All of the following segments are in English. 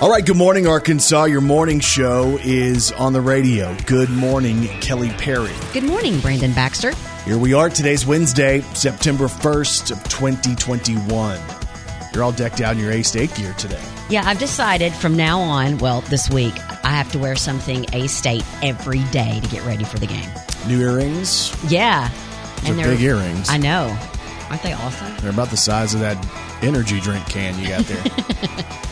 All right, good morning, Arkansas. Your morning show is on the radio. Good morning, Kelly Perry. Good morning, Brandon Baxter. Here we are. Today's Wednesday, September 1st of 2021. You're all decked out in your A State gear today. Yeah, I've decided from now on, well, this week, I have to wear something A State every day to get ready for the game. New earrings. Yeah. Those are big earrings. I know. Aren't they awesome? They're about the size of that energy drink can you got there.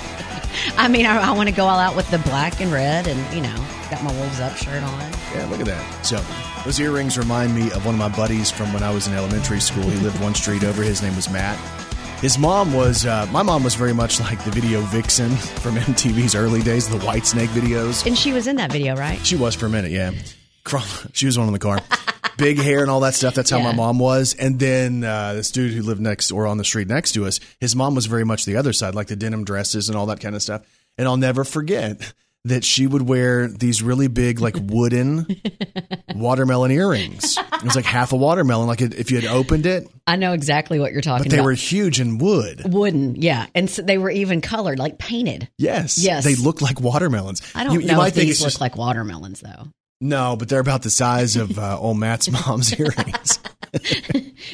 I mean, I, I want to go all out with the black and red and, you know, got my Wolves Up shirt on. yeah, look at that. So, those earrings remind me of one of my buddies from when I was in elementary school. He lived one street over. His name was Matt. His mom was, uh, my mom was very much like the video vixen from MTV's early days, the Whitesnake videos. And she was in that video, right? She was for a minute, yeah. She was one in the car. Big hair and all that stuff. That's how my mom was. And then uh, this dude who lived next or on the street next to us, his mom was very much the other side, like the denim dresses and all that kind of stuff. And I'll never forget that she would wear these really big, like wooden watermelon earrings. It was like half a watermelon. Like if you had opened it, I know exactly what you're talking but they about. were huge in wood. wooden, yeah. And so they were even colored, like painted. Yes. Yes. They looked like watermelons. I don't You- you know might if think these look just- like watermelons, though. No, but they're about the size of uh, old Matt's mom's earrings.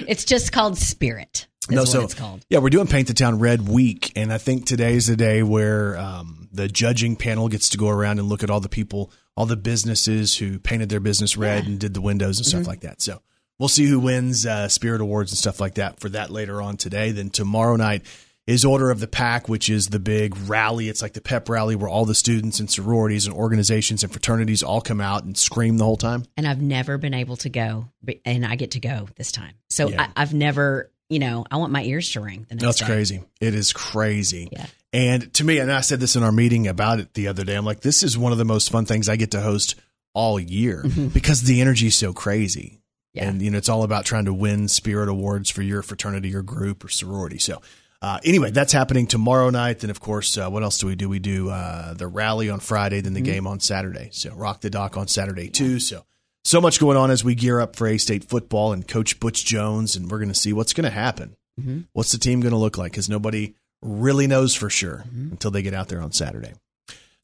It's just called Spirit. Is no, what so it's called. yeah, we're doing Paint the Town Red Week, and I think today's the day where um, the judging panel gets to go around and look at all the people, all the businesses who painted their business red and did the windows and Mm-hmm. stuff like that. So we'll see who wins uh, Spirit Awards and stuff like that for that later on today. Then tomorrow night is Order of the Pack, which is the big rally. It's like the pep rally where all the students and sororities and organizations and fraternities all come out and scream the whole time. and I've never been able to go, and I get to go this time. So Yeah. I, I've never, you know, I want my ears to ring. The next That's day. crazy. It is crazy. Yeah. And to me, and I said this in our meeting about it the other day, I'm like, this is one of the most fun things I get to host all year because the energy is so crazy. Mm-hmm. Yeah. And, you know, it's all about trying to win spirit awards for your fraternity or group or sorority. So, uh, anyway, that's happening tomorrow night. Then, of course, uh, what else do we do? We do uh, the rally on Friday, then the Mm-hmm. game on Saturday. So, Rock the Dock on Saturday, too. So, so much going on as we gear up for A State football and Coach Butch Jones, and we're going to see what's going to happen. Mhm. What's the team going to look like? Because nobody really knows for sure until they get out there on Saturday.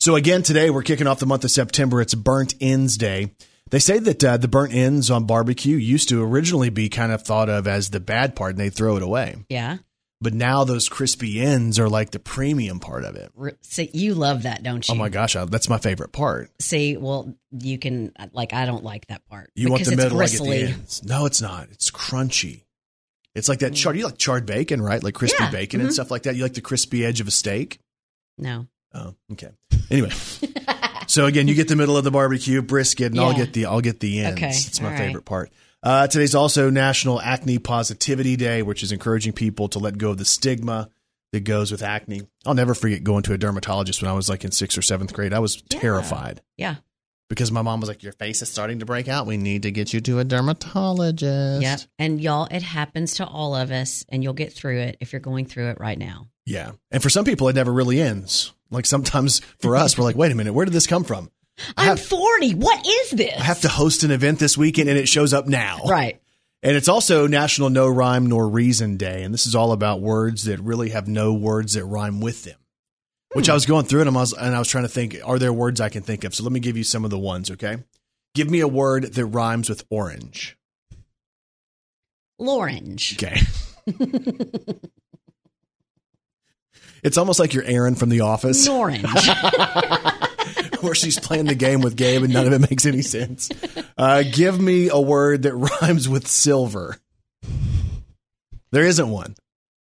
So again, today we're kicking off the month of September. It's Burnt Ends Day. They say that uh, the burnt ends on barbecue used to originally be kind of thought of as the bad part, and they throw it away. Yeah. But now those crispy ends are like the premium part of it. See, you love that, don't you? Oh my gosh, I, that's my favorite part. See, well, you can like. I don't like that part. You want the middle, I get the ends. No, it's not. It's crunchy. It's like that charred. You like charred bacon, right? Like crispy Yeah, bacon and mhm. stuff like that. You like the crispy edge of a steak. No. Oh, okay. Anyway, so again, you get the middle of the barbecue brisket, and I'll get the I'll get the ends. Okay, It's my right. favorite part. Uh, today's also National Acne Positivity Day, which is encouraging people to let go of the stigma that goes with acne. I'll never forget going to a dermatologist when I was like in sixth or seventh grade. I was Yeah. terrified Yeah. because my mom was like, "Your face is starting to break out. We need to get you to a dermatologist." Yeah. And y'all, it happens to all of us, and you'll get through it if you're going through it right now. Yeah. And for some people, it never really ends. Like sometimes for us, we're like, "Wait a minute, where did this come from?" I'm have, 40. What is this? I have to host an event this weekend, and it shows up now. Right. And it's also National No Rhyme Nor Reason Day. And this is all about words that really have no words that rhyme with them. Which I was going through and I was, and I was trying to think, are there words I can think of? So let me give you some of the ones, okay? Give me a word that rhymes with orange. Lorange. Okay. it's almost like you're Erin from The Office, Orange. where she's playing the game with Gabe and none of it makes any sense. Uh, give me a word that rhymes with silver. There isn't one.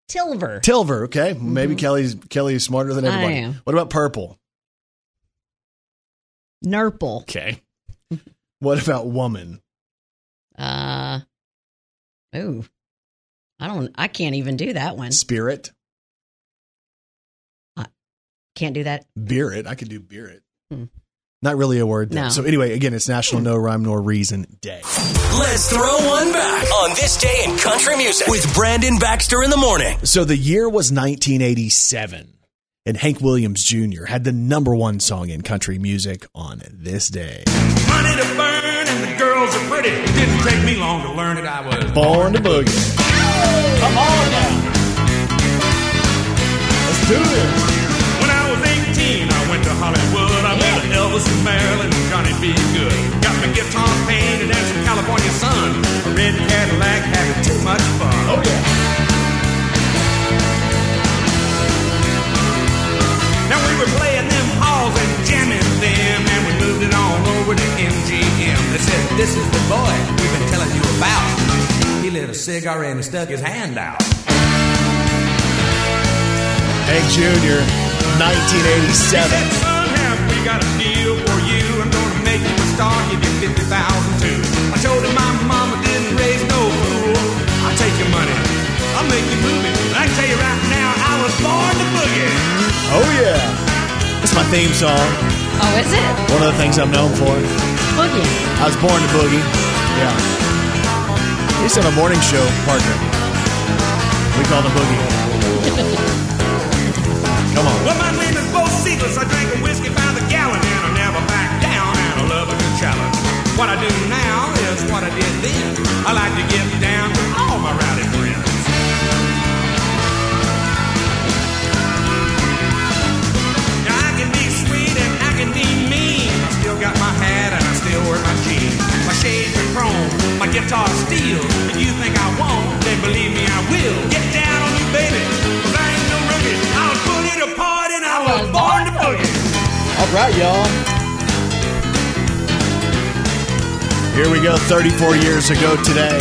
Tilver. Tilver, okay. Maybe Kelly's Kelly is smarter than Mm-hmm. I everybody. am. What about purple? Nurple. Okay. what about woman? Uh, ooh. I don't, I can't even do that one. Spirit? Can't do that. Beer it. I could do beer it. Hmm. Not really a word. Though. No. So anyway, again, it's National No Rhyme Nor Reason Day. Let's throw one back on this day in country music with Brandon Baxter in the morning. So the year was 1987, and Hank Williams Jr. had the number one song in country music on this day. Money to burn and the girls are pretty. It didn't take me long to learn it. I was Born to Boogie. Come on now. Let's do this. Elvis and Marilyn Johnny B. Goode. Got my guitar painted and some California sun. A red Cadillac having too much fun. Oh yeah. Now we were playing them halls and jamming them, and we moved it on over to MGM. They said, This is the boy we've been telling you about. He lit a cigar and he stuck his hand out. Hank Jr., He 1987. Got a deal for you? I'm gonna make you a star, give you 50000 too. I told him my mama didn't raise no fool. I'll take your money, I'll make you move it. I can tell you right now, I was born to boogie. Oh, yeah. It's my theme song. Oh, is it? One of the things I'm known for. Boogie. I was born to boogie. Yeah. He on a morning show partner. We call him Boogie. Come on. Well, my name is Bo Seedless. I drink What I do now is what I did then. I like to get down with all my rowdy friends. Now I can be sweet and I can be mean. I still got my hat and I still wear my jeans. My shades are chrome, my guitar steel. If you think I won't, then believe me I will. Get down on you, baby. 'cause I ain't no rookie. I'll put it apart and I was born to boogie. All right, y'all. Here we go, 34 years ago today.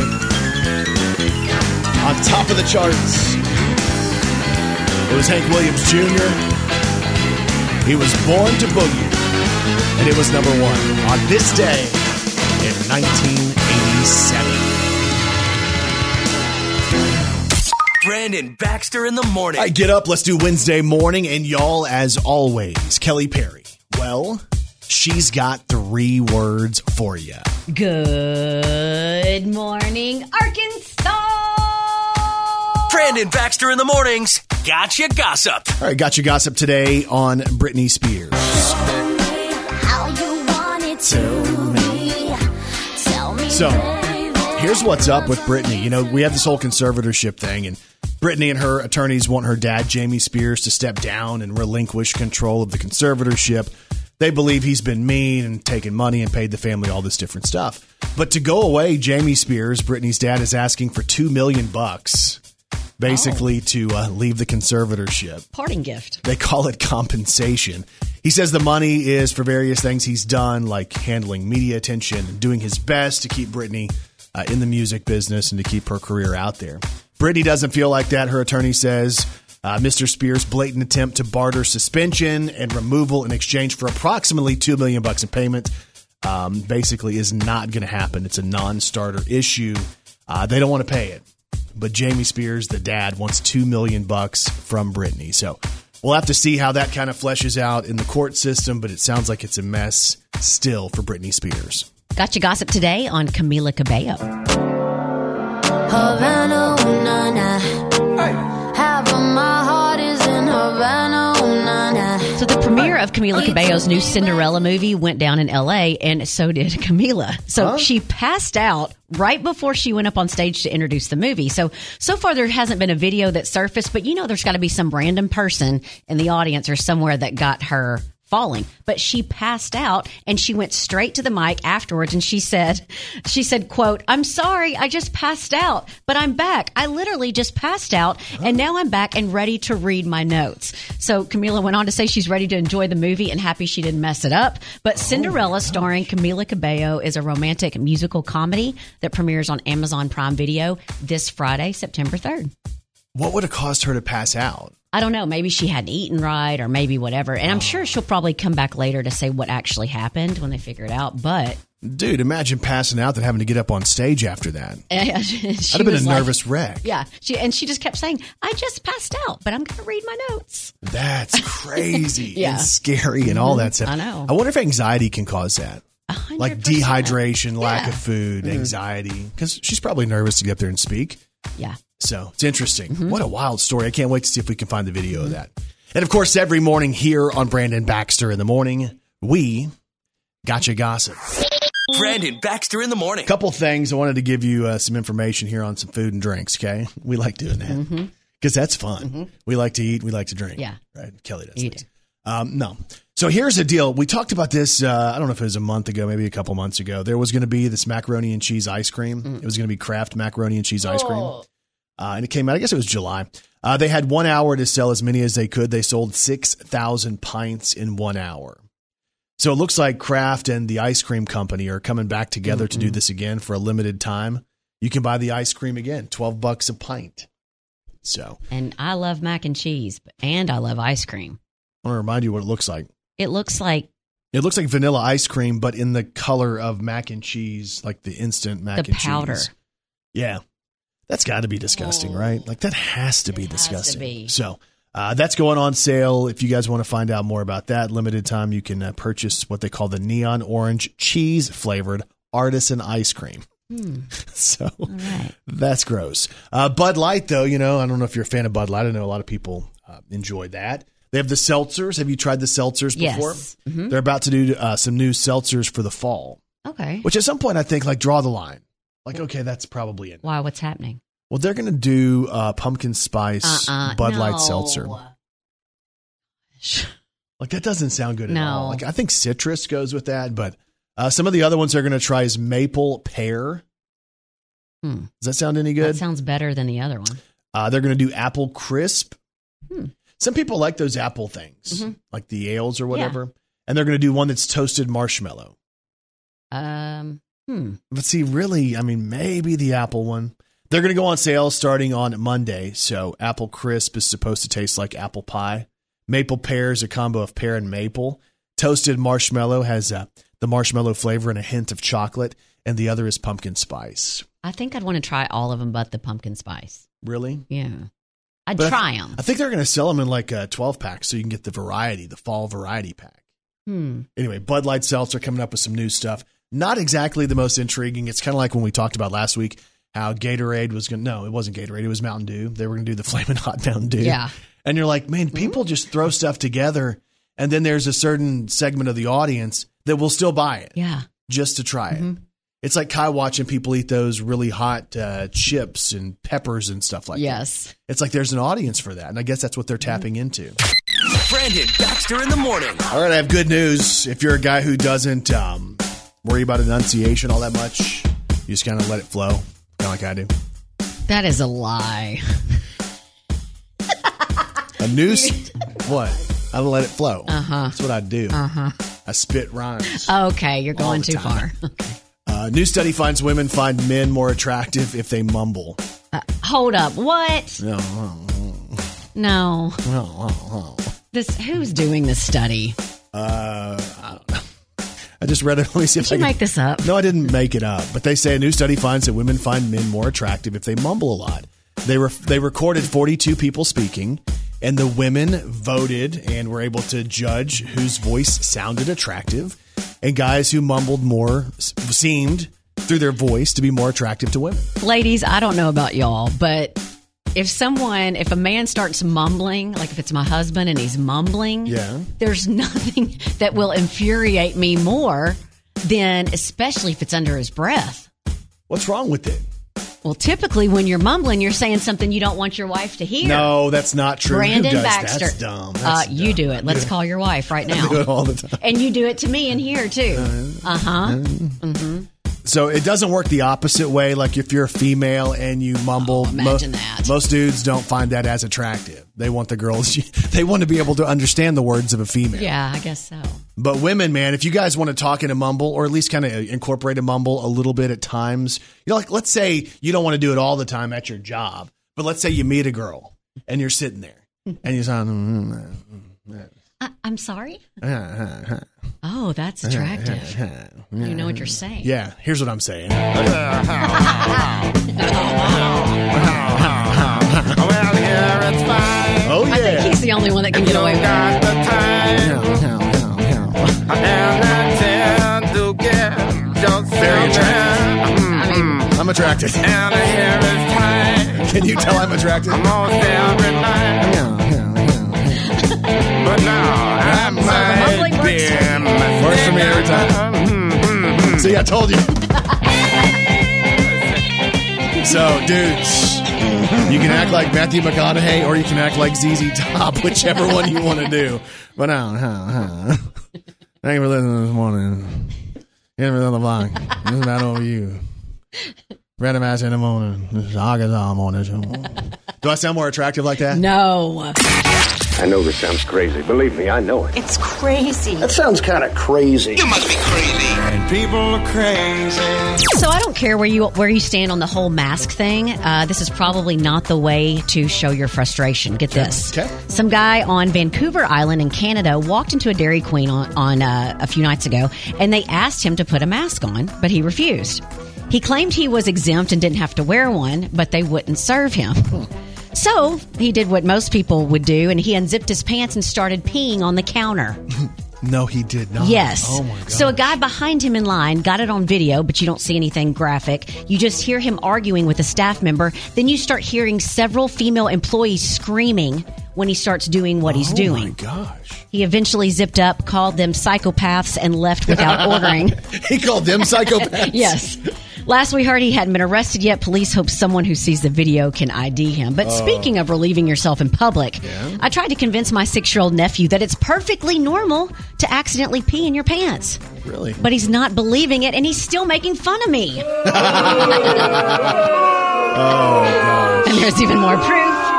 On top of the charts. It was Hank Williams Jr. He was born to boogie. And it was number one on this day in 1987. Brandon Baxter in the morning. I get up. Let's do Wednesday morning. And y'all, as always, Kelly Perry. Well, she's got three words for you. Good morning, Arkansas. Brandon Baxter in the mornings. Gotcha gossip. All right, gotcha gossip today on Britney Spears. How you want it to be. Tell me, So. Here's what's up with Britney. You know, we have this whole conservatorship thing, and Britney and her attorneys want her dad, Jamie Spears, to step down and relinquish control of the conservatorship. They believe he's been mean and taken money and paid the family all this different stuff. But to go away, Jamie Spears, Britney's dad, is asking for two million bucks, basically to uh, leave the conservatorship. Parting gift. They call it compensation. He says the money is for various things he's done, like handling media attention and doing his best to keep Britney uh, in the music business and to keep her career out there. Britney doesn't feel like that. Her attorney says uh, Mr. Spears' blatant attempt to barter suspension and removal in exchange for approximately two million bucks in payment um, basically is not going to happen. It's a non-starter issue. Uh, they don't want to pay it but Jamie Spears, the dad, wants two million bucks from Britney. So we'll have to see how that kind of fleshes out in the court system. But it sounds like it's a mess still for Britney Spears. Got your gossip today on Camila Cabello. Havana, of Camila oh, Cabello's new Cinderella movie went down in LA, and so did Camila. So she passed out right before she went up on stage to introduce the movie. So so far there hasn't been a video that surfaced, but you know there's got to be some random person in the audience or somewhere that got her falling but she passed out and she went straight to the mic afterwards and she said she said quote i'm sorry i just passed out but i'm back. I literally just passed out and now i'm back and ready to read my notes. So camila went on to say she's ready to enjoy the movie and happy she didn't mess it up. But oh, cinderella starring camila cabello is a romantic musical comedy that premieres on amazon prime video this friday september 3rd What would have caused her to pass out? I don't know. Maybe she hadn't eaten right or maybe whatever. And I'm ah. sure she'll probably come back later to say what actually happened when they figure it out. But Dude, imagine passing out and having to get up on stage after that. I'd have been a like- nervous wreck. Yeah. She, and she just kept saying, I just passed out, but I'm going to read my notes. That's crazy Yeah. and scary and all that mm-hmm. stuff. I know. I wonder if anxiety can cause that. A hundred Like dehydration, lack Yeah. of food, mm-hmm. anxiety. Because she's probably nervous to get up there and speak. Yeah. So it's interesting. Mm-hmm. What a wild story. I can't wait to see if we can find the video of that. And of course, every morning here on Brandon Baxter in the Morning, we gotcha gossip. Brandon Baxter in the morning. A couple things I wanted to give you uh, some information here on some food and drinks. Okay, we like doing that because that's fun. We like to eat, we like to drink. Mm-hmm. Yeah. right. Kelly does. You this. do. Um, no. So here's the deal. We talked about this. Uh, I don't know if it was a month ago, maybe a couple months ago. There was going to be this macaroni and cheese ice cream. Mm. It was going to be Kraft macaroni and cheese ice cream, Oh. Uh, and it came out. I guess it was July. Uh, they had one hour to sell as many as they could. They sold six thousand pints in one hour. So it looks like Kraft and the ice cream company are coming back together to do this again for a limited time. You can buy the ice cream again, twelve bucks a pint. So And I love mac and cheese, and I love ice cream. I want to remind you what it looks like. It looks like It looks like vanilla ice cream, but in the color of mac and cheese, like the instant mac the and powder. cheese. Yeah. That's got to be disgusting, right? Like that has to be has to disgusting. be. So uh, that's going on sale. If you guys want to find out more about that, limited time, you can uh, purchase what they call the neon orange cheese flavored artisan ice cream. so Hmm. All right. that's gross. Uh, Bud Light, though, you know, I don't know if you're a fan of Bud Light. I know a lot of people uh, enjoy that. They have the seltzers. Have you tried the seltzers before? Yes. Mhm. They're about to do uh, some new seltzers for the fall, Okay. which at some point I think like draw the line. Like, okay, that's probably it. Why? What's happening? Well, they're going to do uh, pumpkin spice Uh-uh. Bud Light No. seltzer. Like that doesn't sound good at all. Like I think citrus goes with that, but uh, some of the other ones they're going to try is maple pear. Hmm. Does that sound any good? That good? sounds better than the other one. Uh, they're going to do apple crisp. Hmm. Some people like those apple things, Mhm. like the ales or whatever. And they're going to do one that's toasted marshmallow. Um. Hmm. But see, really, I mean, maybe the apple one. They're going to go on sale starting on Monday. So apple crisp is supposed to taste like apple pie. Maple pear is a combo of pear and maple. Toasted marshmallow has uh, the marshmallow flavor and a hint of chocolate. And the other is pumpkin spice. I think I'd want to try all of them, but the pumpkin spice. Really? Yeah. I'd But I try th- them. I think they're going to sell them in like a 12 pack so you can get the variety, the fall variety pack. Hmm. Anyway, Bud Light Seltzer coming up with some new stuff. Not exactly the most intriguing. It's kind of like when we talked about last week how Gatorade was going to, no, it wasn't Gatorade. It was Mountain Dew. They were going to do the Flamin' Hot Mountain Dew. Yeah. And you're like, man, people just throw stuff together. And then there's a certain segment of the audience that will still buy it Yeah. just to try Mm-hmm. it. It's like Kai watching people eat those really hot uh, chips and peppers and stuff like that. yes. It's like there's an audience for that. And I guess that's what they're tapping into. Brandon Baxter in the morning. All right, I have good news. If you're a guy who doesn't um, worry about enunciation all that much, you just kind of let it flow, kind of like I do. That is a lie. A noose, what? I let it flow. Uh huh. That's what I do. Uh huh. I spit rhymes. Okay, you're going too time. far. Uh, new study finds women find men more attractive if they mumble. Uh, hold up. What? No, No. no, no, no. This. Who's doing this study? Uh, I. I just read it. Let me see if Did I you can. make this up? No, I didn't make it up. But they say a new study finds that women find men more attractive if they mumble a lot. They were they recorded 42 people speaking, and the women voted and were able to judge whose voice sounded attractive. And guys who mumbled more seemed through their voice to be more attractive to women. Ladies, I don't know about y'all, but if someone, if a man starts mumbling, like if it's my husband and he's mumbling, Yeah. there's nothing that will infuriate me more than, especially if it's under his breath. What's wrong with it? Well, typically when you're mumbling, you're saying something you don't want your wife to hear. No, that's not true. Brandon Baxter. That's dumb. uh, That's you dumb. do it. Let's call your wife right now. I do it all the time. and you do it to me in here too. Uh huh. So it doesn't work the opposite way. Like if you're a female and you mumble, Oh, imagine that. most dudes don't find that as attractive. They want the girls. They want to be able to understand the words of a female. Yeah, I guess so. But women, man, if you guys want to talk in a mumble or at least kind of incorporate a mumble a little bit at times, you know, like let's say you don't want to do it all the time at your job, but let's say you meet a girl and you're sitting there and you sound. Mm, mm, mm, I, I'm sorry. Oh, that's attractive. You know what you're saying. Yeah, here's what I'm saying. Well, yeah, it's fine. Oh I think he's the only one that can get away with it. Got the time. And I tend to get yourself Very attractive. in. I mean, I'm attracted. And here is time. Can you tell I'm attracted? Almost every. But now I the might mumbling works be for. Works for me every time. See, I told you. So, dudes, You can act like Matthew McConaughey or you can act like ZZ Top, whichever one you want to do. But now, huh, huh. Thank you for listening this morning. Get me on the block. This is not over you. Random ass in the morning. This is Arkansas morning show. Do I sound more attractive like that? No. I know this sounds crazy. Believe me, I know it. It's crazy. That sounds kind of crazy. You must be crazy. And people are crazy. So I don't care where you where you stand on the whole mask thing. Uh, this is probably not the way to show your frustration. Get this: Okay. some guy on Vancouver Island in Canada walked into a Dairy Queen on, on uh, a few nights ago, and they asked him to put a mask on, but he refused. He claimed he was exempt and didn't have to wear one, but they wouldn't serve him. So he did what most people would do, and he unzipped his pants and started peeing on the counter. No, he did not. Yes. Oh my god. So a guy behind him in line got it on video, but you don't see anything graphic. You just hear him arguing with a staff member. Then you start hearing several female employees screaming when he starts doing what he's oh doing. my gosh. He eventually zipped up, called them psychopaths, and left without ordering. He called them psychopaths. yes. Last we heard, he hadn't been arrested yet. Police hope someone who sees the video can ID him. But oh. speaking of relieving yourself in public, I tried to convince my six year old nephew that it's perfectly normal to accidentally pee in your pants. Really? But he's not believing it, and he's still making fun of me. Oh, And there's even more proof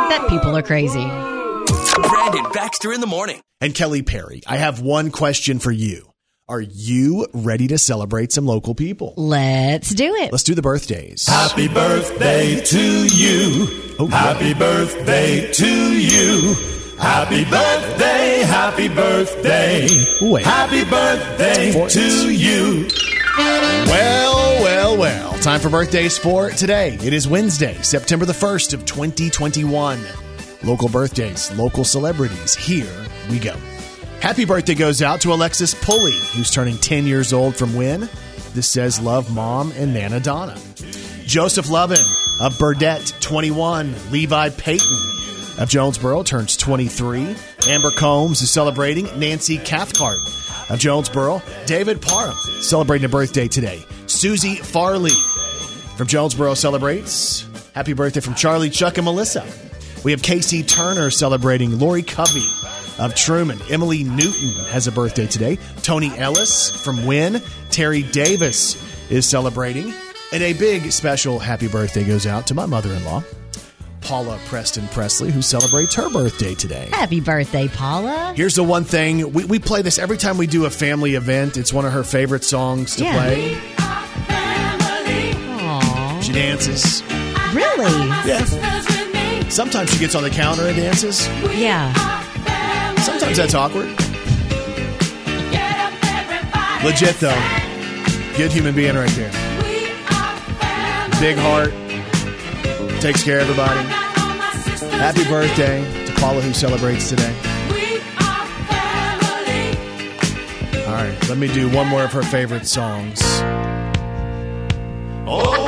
that people are crazy. Brandon Baxter in the morning. And Kelly Perry, I have one question for you. Are you ready to celebrate some local people? Let's do it. Let's do the birthdays. Happy birthday to you. Oh, Happy birthday to you. Happy birthday, happy birthday. Wait. Happy birthday to you. Well, well, well. Time for birthdays for today. It is Wednesday, September the 1st of 2021. Local birthdays, local celebrities. Here we go. Happy birthday goes out to Alexis Pulley, who's turning 10 years old from when? This says love mom and Nana Donna. Joseph Lovin of Burdette, 21. Levi Payton of Jonesboro turns 23. Amber Combs is celebrating. Nancy Cathcart of Jonesboro. David Parham celebrating a birthday today. Susie Farley from Jonesboro celebrates. Happy birthday from Charlie, Chuck, and Melissa. We have Casey Turner celebrating. Lori Covey of Trumann. Emily Newton has a birthday today. Tony Ellis from Wynne. Terry Davis is celebrating. And a big special happy birthday goes out to my mother in law, Paula Preston Presley, who celebrates her birthday today. Happy birthday, Paula. Here's the one thing we, we play this every time we do a family event. It's one of her favorite songs to Yeah. play. She dances. Really? Yeah. Sometimes she gets on the counter and dances. Yeah. Sometimes that's awkward. Legit though. Good human being right there. Big heart. Takes care of everybody. Happy birthday to Paula who celebrates today. All right, let me do one more of her favorite songs.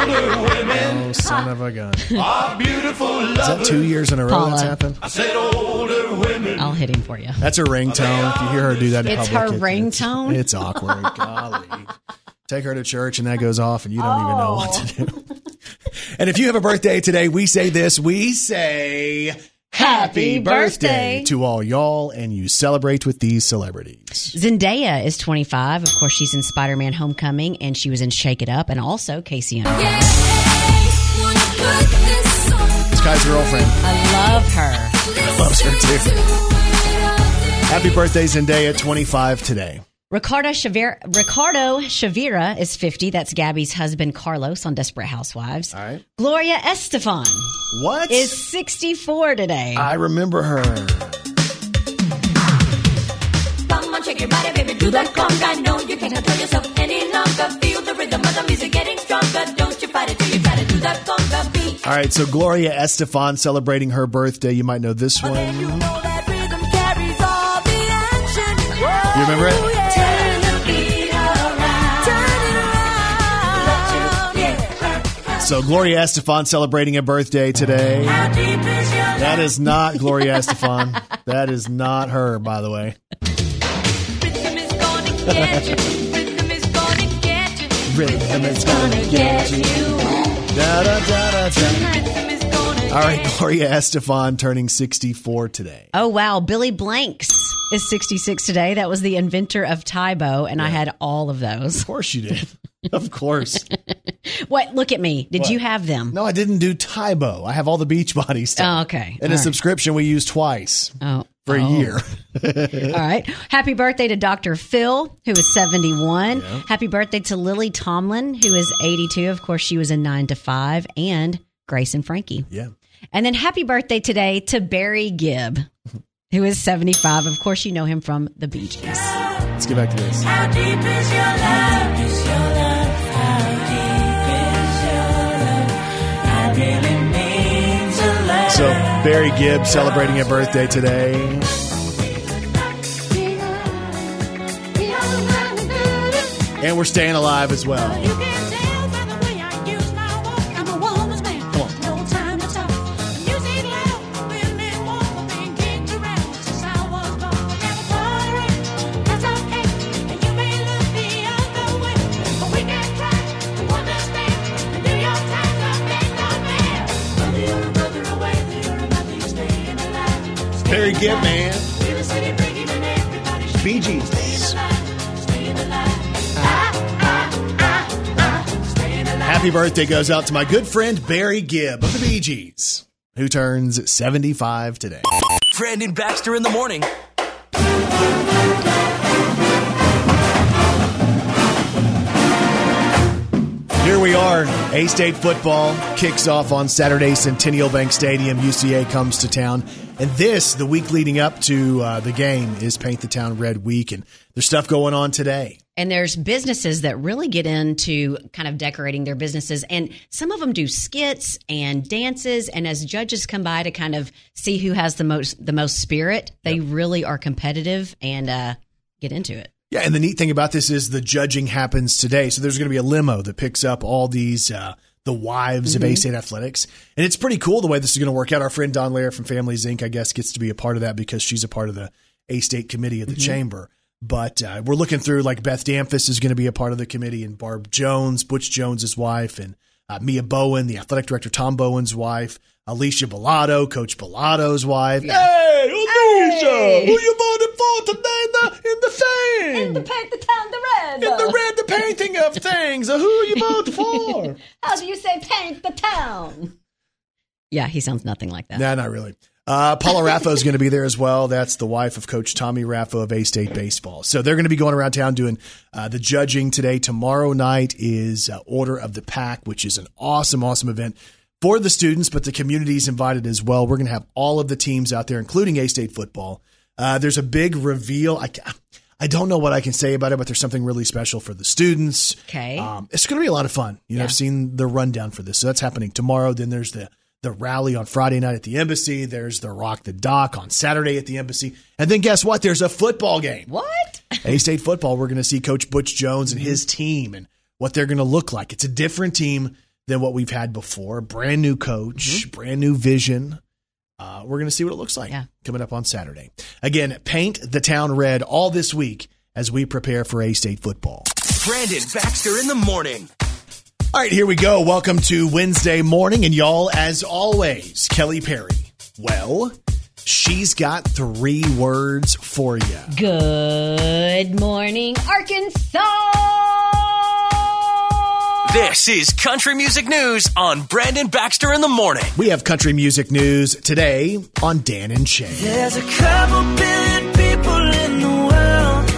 Older women Oh, son of a gun. Is are beautiful that two years in a row Paula. that's happened? I said older women. I'll hit him for you. That's her ringtone. If you hear her do that in It's public, her it- ringtone? It's, it's awkward. Golly. Take her to church and that goes off and you don't even know what to oh. do. and if you have a birthday today, we say this. We say happy Happy birthday birthday. to all y'all and you celebrate with these celebrities. Zendaya is 25. Of course, she's in Spider Man Homecoming, and she was in Shake It Up, and also Casey Under. This guy's girlfriend I love her. I loves her too. Happy birthday, Zendaya, 25 today. Ricardo Chavira, Ricardo Chavira is 50. That's Gabby's husband, Carlos, on Desperate Housewives. All right. Gloria Estefan What? is 64 today. I remember her. Come on, shake your body, baby, do that conga. No, you can't control yourself any longer. Feel the rhythm of the music getting stronger. Don't you fight it till you try to do that conga beat. All right, so Gloria Estefan celebrating her birthday. You might know this one. You remember it? Yeah. Turn the beat around. Turn it around. Yeah. So Gloria Estefan celebrating a birthday today. How deep is your That is not Gloria Estefan. That is not her, by the way. rhythm is gonna get you. Rhythm is gonna get you. Rhythm is gonna Gonna get you. Da, da, da, da, da. Rhythm is gonna All right, Gloria Estefan turning 64 today. Oh wow, Billy Blanks is 66 today. That was the inventor of Tae Bo, and I had all of those. Of course you did. of course. What? Look at me. Did What? you have them? No, I didn't do Tae Bo. I have all the Beachbody stuff. Oh, okay. And All a right. subscription we use twice Oh, for a oh. year. All right. Happy birthday to Dr. Phil, who is 71. Happy birthday to Lily Tomlin, who is 82. Of course, she was in 9 to 5, and Grace and Frankie. Yeah. And then happy birthday today to Barry Gibb, who is 75. Of course, you know him from the Bee Gees. Let's get back to this. How deep is your love? Is your love? How deep is your love? I really mean to love. So, Barry Gibb celebrating a birthday today. And we're staying alive as well. Ah, ah, staying alive. Happy birthday goes out to my good friend Barry Gibb of the Bee Gees, who turns 75 today. Brandon Baxter in the morning. Here we are. A State football kicks off on Saturday. Centennial Bank Stadium. UCA comes to town. And this, the week leading up to uh, the game, is Paint the Town Red Week. And there's stuff going on today. And there's businesses that really get into kind of decorating their businesses. And some of them do skits and dances. And as judges come by to kind of see who has the most the most spirit, they really are competitive and uh, get into it. Yeah, and the neat thing about this is the judging happens today. So there's going to be a limo that picks up all these uh, the wives of A State athletics, and it's pretty cool the way this is going to work out. Our friend Don Lair from Families Inc. I guess gets to be a part of that because she's a part of the A State committee of the chamber. But uh, we're looking through like Beth Damphousse is going to be a part of the committee, and Barb Jones, Butch Jones's wife, and uh, Mia Bowen, the athletic director Tom Bowen's wife, Alicia Balado, Coach Balado's wife. Hey, Alicia, who you voted for today in the in the thing? paint the town the red. In the red, the painting of things. Who are you voting for? How do you say paint the town? Yeah, he sounds nothing like that. nah, not really. Uh, Paula Raffo is going to be there as well. That's the wife of Coach Tommy Raffo of A State Baseball. So they're going to be going around town doing uh, the judging today. Tomorrow night is uh, Order of the Pack, which is an awesome, awesome event for the students, but the community is invited as well. We're going to have all of the teams out there, including A State football. Uh, there's a big reveal. I, I don't know what I can say about it, but there's something really special for the students. Okay. Um, it's going to be a lot of fun. You know, I've seen the rundown for this. So that's happening tomorrow. Then there's the the rally on Friday night at the embassy. There's the Rock the Dock on Saturday at the embassy. And then guess what? There's a football game. What? A State football. We're going to see Coach Butch Jones and his team and what they're going to look like. It's a different team than what we've had before. Brand new coach, brand new vision. Uh, we're going to see what it looks like Yeah. coming up on Saturday. Again, paint the town red all this week as we prepare for A State football. Brandon Baxter in the morning. All right, here we go. Welcome to Wednesday morning. And y'all, as always, Kelly Perry. Well, she's got three words for you. Good morning, Arkansas. This is Country Music News on Brandon Baxter in the morning. We have country music news today on Dan and Shay. There's a couple billion people in the world,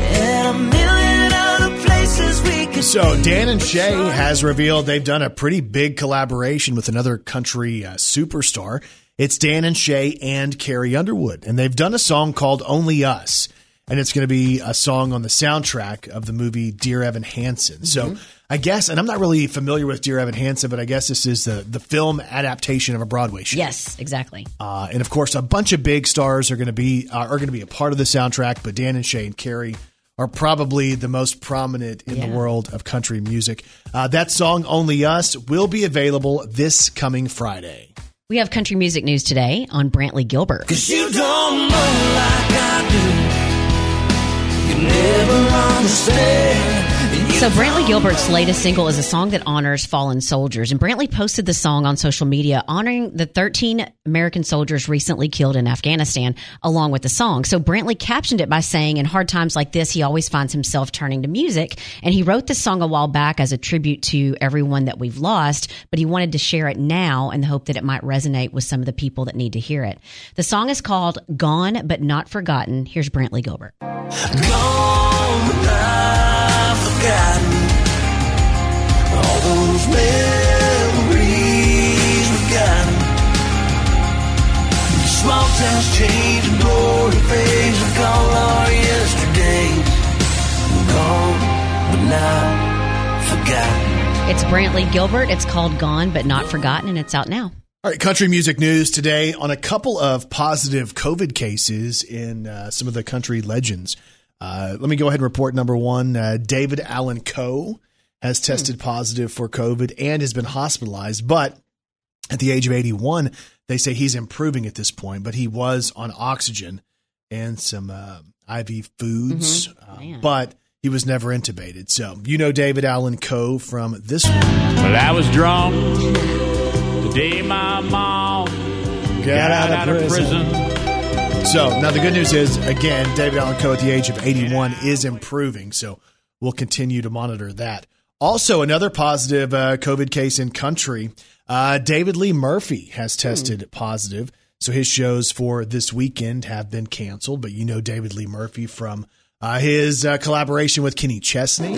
and a million other places we could So. Dan and Shay has revealed they've done a pretty big collaboration with another country uh, superstar. It's Dan and Shay and Carrie Underwood, and they've done a song called Only Us. And it's going to be a song on the soundtrack of the movie Dear Evan Hansen. So I guess, and I'm not really familiar with Dear Evan Hansen, but I guess this is the, the film adaptation of a Broadway show. Yes, exactly. Uh, and of course, a bunch of big stars are going to be uh, are going to be a part of the soundtrack. But Dan and Shay and Carrie are probably the most prominent in Yeah. the world of country music. Uh, that song, "Only Us," will be available this coming Friday. We have country music news today on Brantley Gilbert. Cause you don't know like I do. You never understand. So Brantley Gilbert's latest single is a song that honors fallen soldiers, and Brantley posted the song on social media honoring the 13 American soldiers recently killed in Afghanistan, along with the song. So Brantley captioned it by saying, "In hard times like this, he always finds himself turning to music." And he wrote this song a while back as a tribute to everyone that we've lost, but he wanted to share it now in the hope that it might resonate with some of the people that need to hear it. The song is called "Gone but Not Forgotten." Here's Brantley Gilbert. Gone forgotten. All those memories we got. Small towns change and glory fades like all our yesterdays. Gone but not forgotten. It's Brantley Gilbert. It's called "Gone but Not Forgotten," and it's out now. All right, country music news today on a couple of positive COVID cases in uh, some of the country legends. Uh, let me go ahead and report number one. Uh, David Allen Coe has tested positive for COVID and has been hospitalized, but at the age of 81, they say he's improving at this point, but he was on oxygen and some uh, IV foods, uh, but he was never intubated. So you know David Allen Coe from this one. Well, I was drunk the day my mom got, out, of prison. So now the good news is, again, David Allen Coe at the age of 81 is improving. So we'll continue to monitor that. Also, another positive uh, COVID case in country. Uh, David Lee Murphy has tested positive. So his shows for this weekend have been canceled. But you know David Lee Murphy from uh, his uh, collaboration with Kenny Chesney.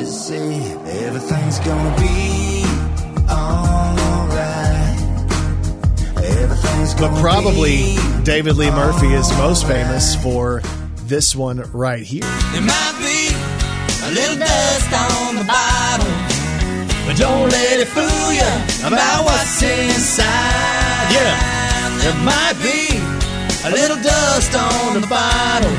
But probably David Lee Murphy is most famous for this one right here. There might be a little dust on the bottom, but don't let it fool you about what's inside. Yeah. There might be a little dust on the bottom,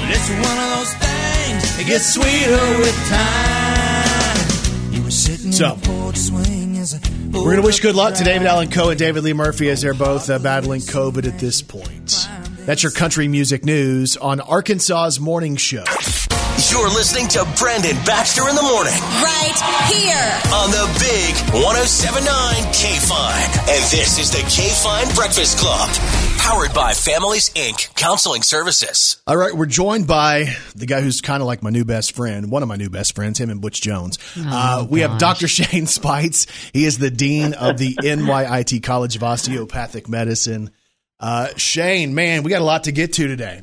but it's one of those things that gets sweeter with time. You were sitting So, porch swing as I We're going to wish good luck to David Allen Coe and David Lee Murphy as they're both uh, battling COVID at this point. That's your country music news on Arkansas's morning show. You're listening to Brandon Baxter in the morning Right here. on the big 1079 K Fine. And this is the K Fine Breakfast Club, powered by Families Inc. Counseling Services. All right, we're joined by the guy who's kind of like my new best friend, one of my new best friends, him and Butch Jones. uh, we have. Dr. Shane Speights. He is the dean of the NYIT College of Osteopathic Medicine. Uh, Shane, man, we got a lot to get to today.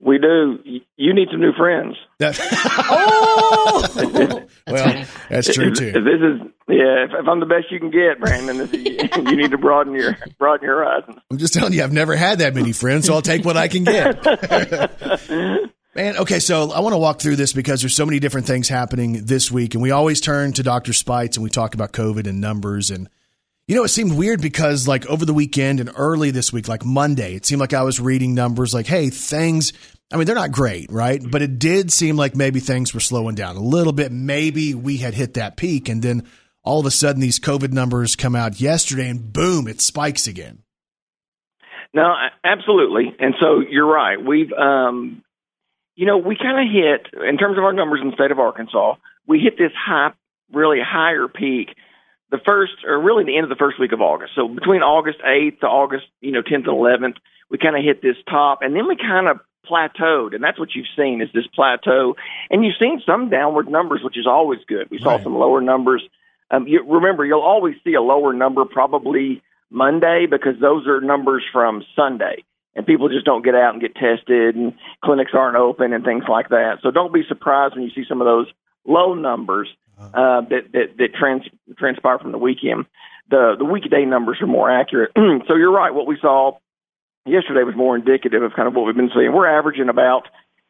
We do. You need some new friends. That- Oh! well, that's true If- too. If this is yeah, if, if I'm the best you can get, Brandon, this is, you need to broaden your broaden your horizons. I'm just telling you, I've never had that many friends, so I'll take what I can get. Man, okay, so I want to walk through this because there's so many different things happening this week, and we always turn to Dr. Speights and we talk about COVID and numbers. And, you know, it seemed weird because, like, over the weekend and early this week, like Monday, it seemed like I was reading numbers like, hey, things, I mean, they're not great, right? But it did seem like maybe things were slowing down a little bit. Maybe we had hit that peak, and then all of a sudden these COVID numbers come out yesterday, and boom, it spikes again. No, absolutely. And so you're right. We've, um, you know, we kind of hit in terms of our numbers in the state of Arkansas. We hit this high, really higher peak, the first or really the end of the first week of August. So between August 8th to August, you know, 10th and 11th, we kind of hit this top, and then we kind of plateaued, and that's what you've seen is this plateau. And you've seen some downward numbers, which is always good. We saw Right. some lower numbers. Um, you, remember, you'll always see a lower number probably Monday because those are numbers from Sunday, and people just don't get out and get tested, and clinics aren't open and things like that. So don't be surprised when you see some of those low numbers uh, that that, that trans, transpire from the weekend. The the weekday numbers are more accurate. so you're right. What we saw yesterday was more indicative of kind of what we've been seeing. We're averaging about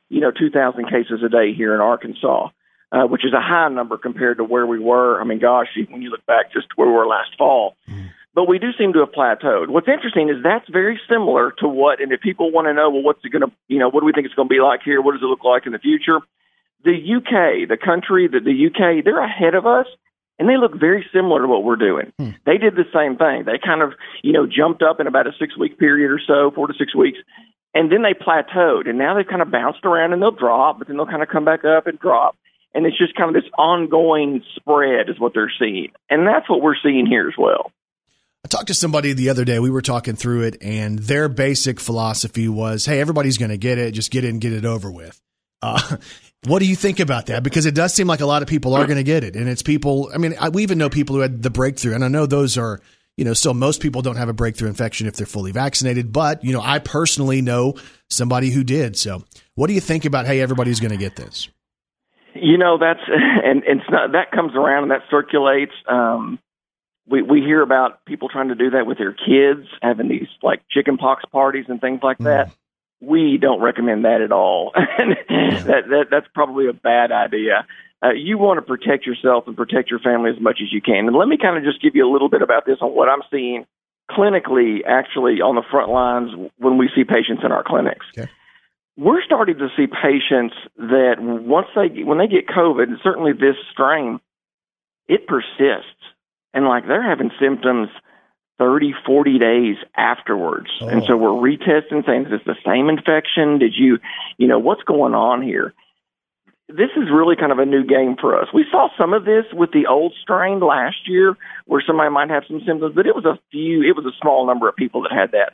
you know 2,000 cases a day here in Arkansas. Uh, which is a high number compared to where we were. I mean, gosh, when you look back just to where we were last fall, but we do seem to have plateaued. What's interesting is that's very similar to what, and if people want to know, well, what's it going to, you know, what do we think it's going to be like here? What does it look like in the future? The UK, the country, the, the UK, they're ahead of us, and they look very similar to what we're doing. They did the same thing. They kind of, you know, jumped up in about a six week period or so, four to six weeks, and then they plateaued, and now they've kind of bounced around and they'll drop, but then they'll kind of come back up and drop. and it's just kind of this ongoing spread is what they're seeing, and that's what we're seeing here as well. I talked to somebody the other day. We were talking through it, and their basic philosophy was, "Hey, everybody's going to get it. Just get it and get it over with." Uh, what do you think about that? Because it does seem like a lot of people are going to get it, and it's people. I mean, I, we even know people who had the breakthrough, and I know those are, you know, still most people don't have a breakthrough infection if they're fully vaccinated. But you know, I personally know somebody who did. So, what do you think about? Hey, everybody's going to get this. You know, that's and, and it's not that comes around and that circulates. Um, we we hear about people trying to do that with their kids, having these like chicken pox parties and things like that. We don't recommend that at all. that, that that's probably a bad idea. Uh, you want to protect yourself and protect your family as much as you can. And let me kind of just give you a little bit about this on what I'm seeing clinically, actually on the front lines when we see patients in our clinics. We're starting to see patients that once they when they get COVID, and certainly this strain, it persists and like they're having symptoms 30 40 days afterwards and so we're retesting saying is this the same infection did you you know what's going on here this is really kind of a new game for us we saw some of this with the old strain last year where somebody might have some symptoms but it was a few it was a small number of people that had that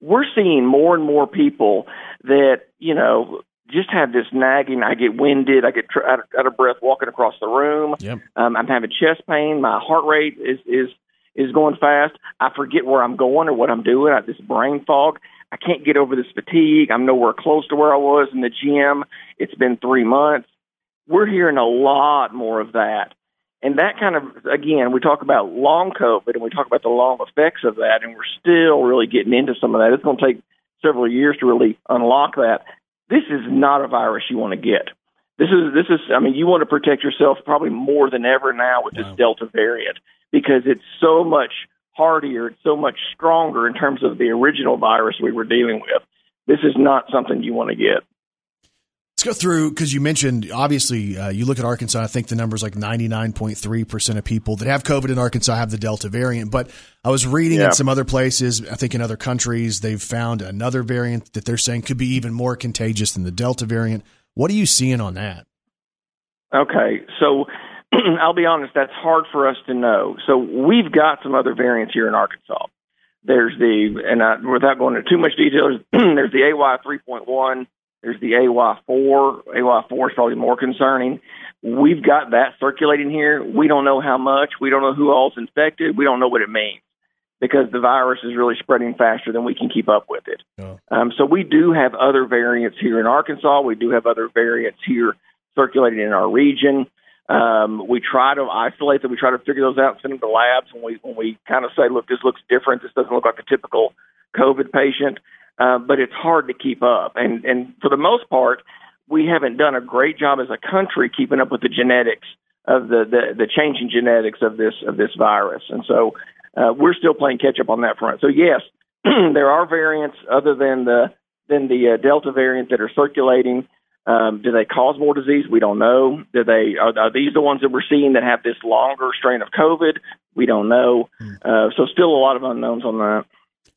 we're seeing more and more people that you know just have this nagging. I get winded. I get tr- out, of, out of breath walking across the room. Yep. Um, I'm having chest pain. My heart rate is is is going fast. I forget where I'm going or what I'm doing. I have this brain fog. I can't get over this fatigue. I'm nowhere close to where I was in the gym. It's been three months. We're hearing a lot more of that. And that kind of, again, we talk about long COVID and we talk about the long effects of that, and we're still really getting into some of that. It's going to take several years to really unlock that. This is not a virus you want to get. This is this is I mean you want to protect yourself probably more than ever now with this Delta variant because it's so much hardier, it's so much stronger in terms of the original virus we were dealing with. This is not something you want to get. Let's go through because you mentioned obviously uh, you look at Arkansas. I think the number's like ninety nine point three percent of people that have COVID in Arkansas have the Delta variant. But I was reading Yeah. in some other places, I think in other countries, they've found another variant that they're saying could be even more contagious than the Delta variant. What are you seeing on that? Okay, so I'll be honest, that's hard for us to know. So we've got some other variants here in Arkansas. There's the, and I, without going into too much detail, there's, the AY 3.1, there's the AY4. AY4 is probably more concerning. We've got that circulating here. We don't know how much. We don't know who all's infected. We don't know what it means because the virus is really spreading faster than we can keep up with it. Um, so we do have other variants here in Arkansas. We do have other variants here circulating in our region. Um, we try to isolate them. We try to figure those out and send them to labs when we when we kind of say, look, this looks different. This doesn't look like a typical COVID patient. Uh, but it's hard to keep up. And and for the most part, we haven't done a great job as a country keeping up with the genetics of the the, the changing genetics of this of this virus. And so uh, we're still playing catch up on that front. So yes, there are variants other than the than the uh, Delta variant that are circulating. Um, do they cause more disease? We don't know. Do they are, are these the ones that we're seeing that have this longer strain of COVID? We don't know. Uh, so still a lot of unknowns on that.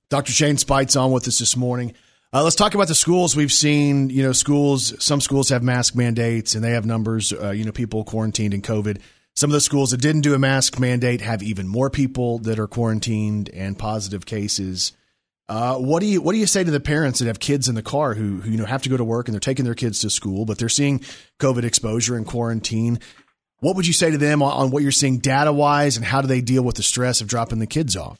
Dr. Shane Speights on with us this morning. Uh, let's talk about the schools. We've seen, you know, schools. Some schools have mask mandates, and they have numbers. Uh, you know, people quarantined in COVID. Some of the schools that didn't do a mask mandate have even more people that are quarantined and positive cases. Uh, what do you what do you say to the parents that have kids in the car who, who you know have to go to work and they're taking their kids to school, but they're seeing COVID exposure and quarantine? What would you say to them on, on what you're seeing data wise, and how do they deal with the stress of dropping the kids off?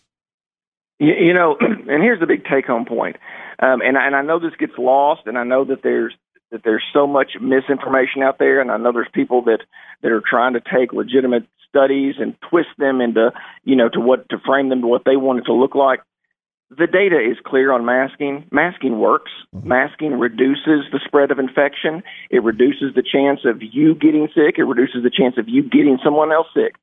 You, you know, and here's the big take home point. Um, and and I know this gets lost, and I know that there's that there's so much misinformation out there, and I know there's people that that are trying to take legitimate studies and twist them into you know to what to frame them to what they want it to look like. The data is clear on masking. Masking works. Masking reduces the spread of infection. It reduces the chance of you getting sick. It reduces the chance of you getting someone else sick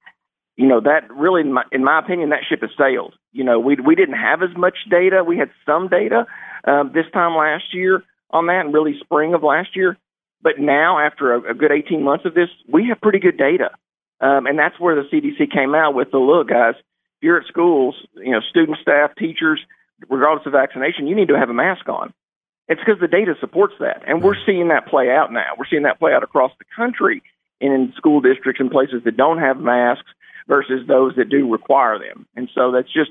you know that really in my, in my opinion that ship has sailed you know we we didn't have as much data we had some data um, this time last year on that and really spring of last year. But now after a, a good 18 months of this we have pretty good data. Um, and that's where the cdc came out with the look guys if you're at schools you know student staff teachers regardless of vaccination you need to have a mask on. It's because the data supports that. And we're seeing that play out now. We're seeing that play out across the country in school districts and places that don't have masks versus those that do require them. And so that's just,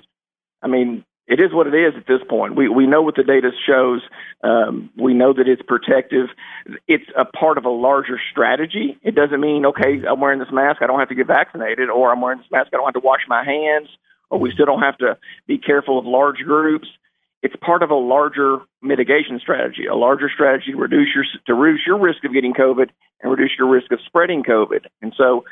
I mean, it is what it is at this point. We we know what the data shows. Um, we know that it's protective. It's a part of a larger strategy. It doesn't mean okay, I'm wearing this mask, I don't have to get vaccinated, or I'm wearing this mask, I don't have to wash my hands, or we still don't have to be careful of large groups. It's part of a larger mitigation strategy, a larger strategy to reduce your to reduce your risk of getting COVID and reduce your risk of spreading COVID. And so,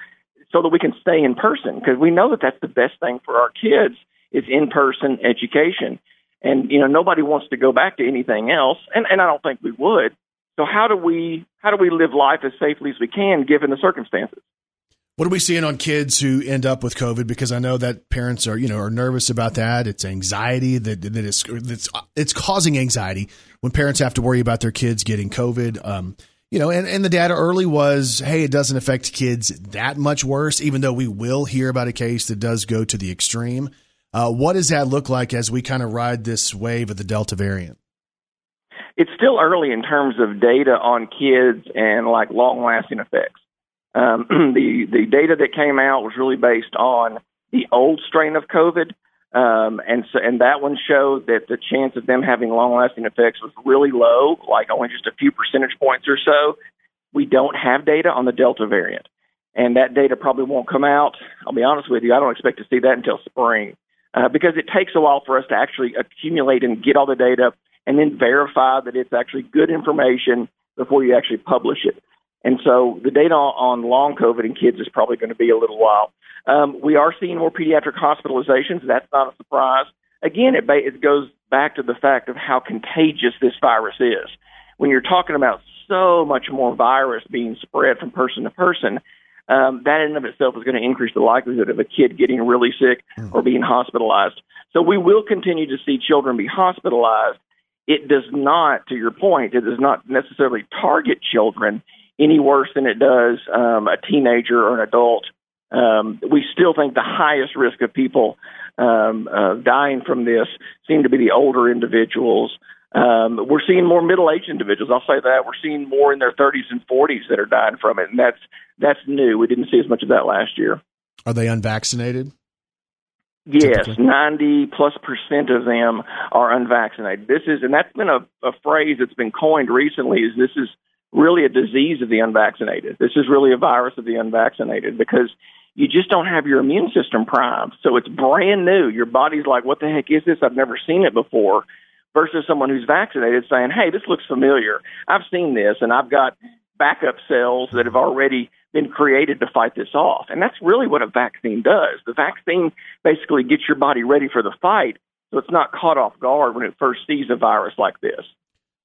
so that we can stay in person because we know that that's the best thing for our kids is in-person education. And you know, nobody wants to go back to anything else, and and I don't think we would. So how do we how do we live life as safely as we can given the circumstances? What are we seeing on kids who end up with COVID? Because I know that parents are, you know, are nervous about that. It's anxiety that that is that's it's causing anxiety when parents have to worry about their kids getting COVID. Um, you know, and, and the data early was, hey, it doesn't affect kids that much worse, even though we will hear about a case that does go to the extreme. Uh, what does that look like as we kind of ride this wave of the Delta variant? It's still early in terms of data on kids and like long lasting effects. Um, the the data that came out was really based on the old strain of COVID, um, and so and that one showed that the chance of them having long lasting effects was really low, like only just a few percentage points or so. We don't have data on the Delta variant, and that data probably won't come out. I'll be honest with you, I don't expect to see that until spring uh, because it takes a while for us to actually accumulate and get all the data and then verify that it's actually good information before you actually publish it. And so the data on long COVID in kids is probably going to be a little while. Um, we are seeing more pediatric hospitalizations. That's not a surprise. Again, it, ba- it goes back to the fact of how contagious this virus is. When you're talking about so much more virus being spread from person to person, um, that in and of itself is going to increase the likelihood of a kid getting really sick or being hospitalized. So we will continue to see children be hospitalized. It does not, to your point, it does not necessarily target children any worse than it does um, a teenager or an adult. Um, we still think the highest risk of people um, uh, dying from this seem to be the older individuals. Um, we're seeing more middle-aged individuals. I'll say that we're seeing more in their 30s and 40s that are dying from it, and that's that's new. We didn't see as much of that last year. Are they unvaccinated? Yes, ninety plus percent of them are unvaccinated. This is, and that's been a, a phrase that's been coined recently. Is this is really a disease of the unvaccinated? This is really a virus of the unvaccinated because you just don't have your immune system primed. So it's brand new. Your body's like, "What the heck is this? I've never seen it before." Versus someone who's vaccinated saying, "Hey, this looks familiar. I've seen this, and I've got backup cells that have already been created to fight this off. And that's really what a vaccine does. The vaccine basically gets your body ready for the fight so it's not caught off guard when it first sees a virus like this.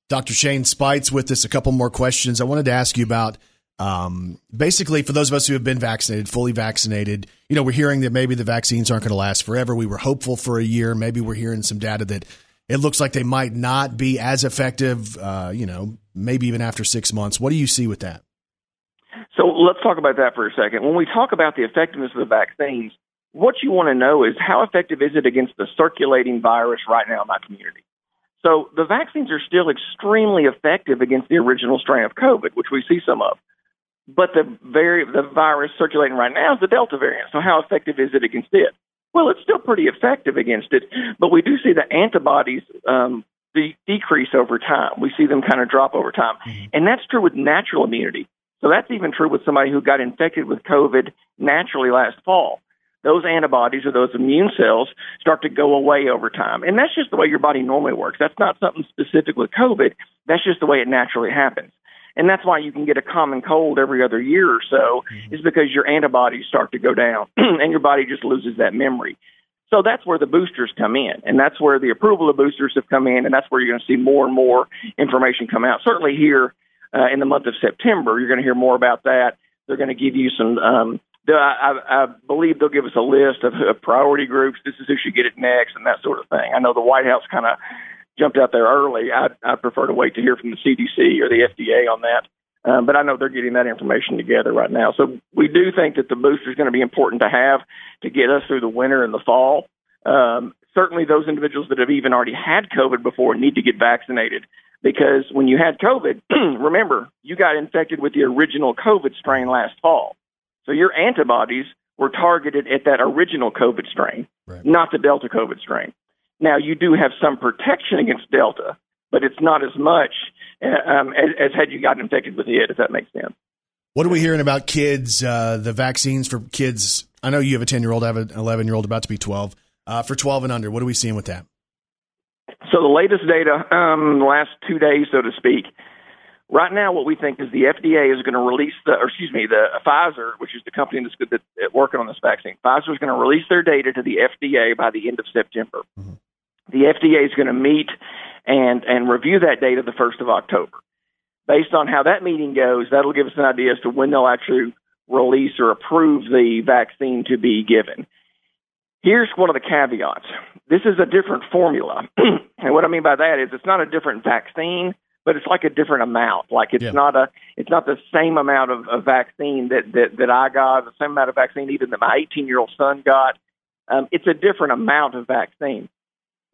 Dr. Shane Speights with us. A couple more questions. I wanted to ask you about um, basically for those of us who have been vaccinated, fully vaccinated. You know, we're hearing that maybe the vaccines aren't going to last forever. We were hopeful for a year. Maybe we're hearing some data that it looks like they might not be as effective. Uh, you know, maybe even after six months. What do you see with that? So let's talk about that for a second. When we talk about the effectiveness of the vaccines, what you want to know is how effective is it against the circulating virus right now in my community? So the vaccines are still extremely effective against the original strain of COVID, which we see some of. But the very the virus circulating right now is the Delta variant. So how effective is it against it? Well, it's still pretty effective against it, but we do see the antibodies um, de- decrease over time. We see them kind of drop over time, and that's true with natural immunity. So that's even true with somebody who got infected with COVID naturally last fall. Those antibodies or those immune cells start to go away over time. And that's just the way your body normally works. That's not something specific with COVID. That's just the way it naturally happens. And that's why you can get a common cold every other year or so, is because your antibodies start to go down and your body just loses that memory. So that's where the boosters come in, and that's where the approval of boosters have come in, and that's where you're going to see more and more information come out. Certainly here uh, in the month of September, you're going to hear more about that. They're going to give you some. Um, I, I believe they'll give us a list of, of priority groups. This is who should get it next, and that sort of thing. I know the White House kind of jumped out there early. I I prefer to wait to hear from the CDC or the FDA on that. Um, but I know they're getting that information together right now. So we do think that the booster is going to be important to have to get us through the winter and the fall. Um, certainly, those individuals that have even already had COVID before need to get vaccinated. because when you had COVID, remember, you got infected with the original COVID strain last fall. So your antibodies were targeted at that original COVID strain, not the Delta COVID strain. Now, you do have some protection against Delta, but it's not as much uh, um, as, as had you gotten infected with it, if that makes sense. What are we hearing about kids? Uh, the vaccines for kids. I know you have a ten year old, I have an eleven year old, about to be twelve. Uh, for twelve and under, what are we seeing with that? So the latest data, um, the last two days, so to speak. Right now, what we think is the FDA is going to release the, or excuse me, the Pfizer, which is the company that's, good- that's working on this vaccine. Pfizer is going to release their data to the FDA by the end of September. The FDA is going to meet and and review that data the first of October. Based on how that meeting goes, that'll give us an idea as to when they'll actually release or approve the vaccine to be given. Here's one of the caveats. This is a different formula. and what I mean by that is it's not a different vaccine, but it's like a different amount. Like it's not a it's not the same amount of, of vaccine that, that, that I got, the same amount of vaccine even that my eighteen year old son got. Um, it's a different amount of vaccine.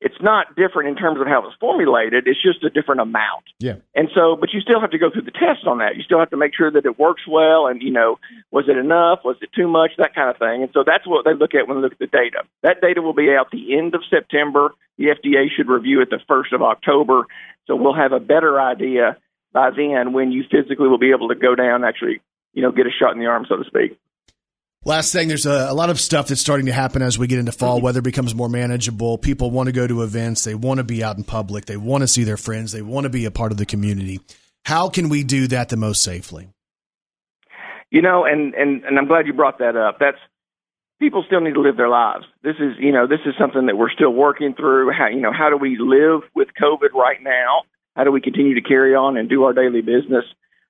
It's not different in terms of how it's formulated, it's just a different amount. Yeah. And so, but you still have to go through the test on that. You still have to make sure that it works well and, you know, was it enough? Was it too much? That kind of thing. And so that's what they look at when they look at the data. That data will be out the end of September. The FDA should review it the 1st of October. So we'll have a better idea by then when you physically will be able to go down, and actually, you know, get a shot in the arm, so to speak. Last thing, there's a, a lot of stuff that's starting to happen as we get into Mm-hmm. fall. Weather becomes more manageable. People want to go to events. They want to be out in public. They want to see their friends. They want to be a part of the community. How can we do that the most safely? You know, and and and I'm glad you brought that up. That's people still need to live their lives. This is, you know, this is something that we're still working through. How, you know, how do we live with COVID right now? How do we continue to carry on and do our daily business?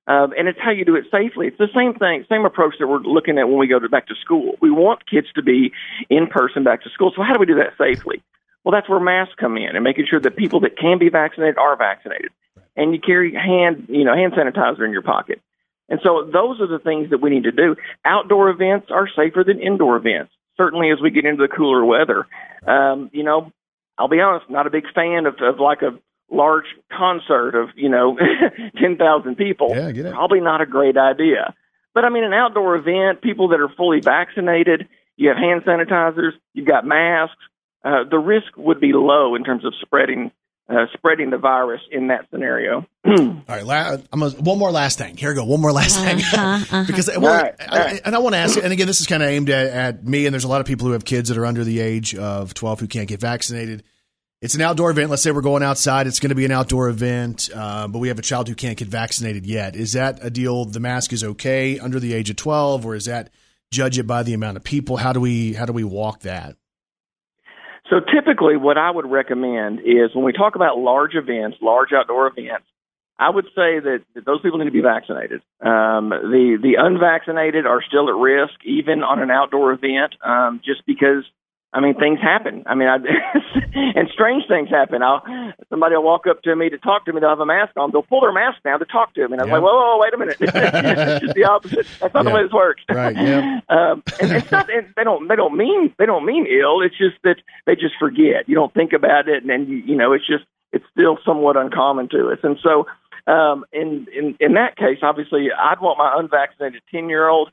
Um, and it's how you do it safely. It's the same thing, same approach that we're looking at when we go to back to school. We want kids to be in person back to school. So how do we do that safely? Well, that's where masks come in and making sure that people that can be vaccinated are vaccinated. And you carry hand, you know, hand sanitizer in your pocket. And so those are the things that we need to do. Outdoor events are safer than indoor events. Certainly as we get into the cooler weather. Um, you know, I'll be honest, not a big fan of, of like a large concert of, you know, 10,000 people. Yeah, get it. Probably not a great idea. But I mean, an outdoor event, people that are fully vaccinated, you have hand sanitizers, you've got masks, uh, the risk would be low in terms of spreading uh, spreading the virus in that scenario. All right, la- I'm a, one more last thing. Here we go. One more last thing. because well, All right, all I- and I want to ask, and again, this is kind of aimed at, at me, and there's a lot of people who have kids that are under the age of 12 who can't get vaccinated. It's an outdoor event. Let's say we're going outside. It's going to be an outdoor event, uh, but we have a child who can't get vaccinated yet. Is that a deal? The mask is okay under the age of 12, or is that judge it by the amount of people? How do we how do we walk that? So typically, what I would recommend is when we talk about large events, large outdoor events, I would say that, that those people need to be vaccinated. Um, the the unvaccinated are still at risk, even on an outdoor event, um, just because. I mean, things happen. I mean, I, and strange things happen. I'll somebody will walk up to me to talk to me. They'll have a mask on. They'll pull their mask down to talk to me, and I'm Yeah. like, whoa, whoa, whoa, wait a minute. it's just the opposite. That's not the way this works. Right, yeah. um, and it's not. And they don't. They don't mean. They don't mean ill. It's just that they just forget. You don't think about it, and then you, you know, it's just. It's still somewhat uncommon to us, and so. Um, in, in in that case, obviously, I'd want my unvaccinated ten year old.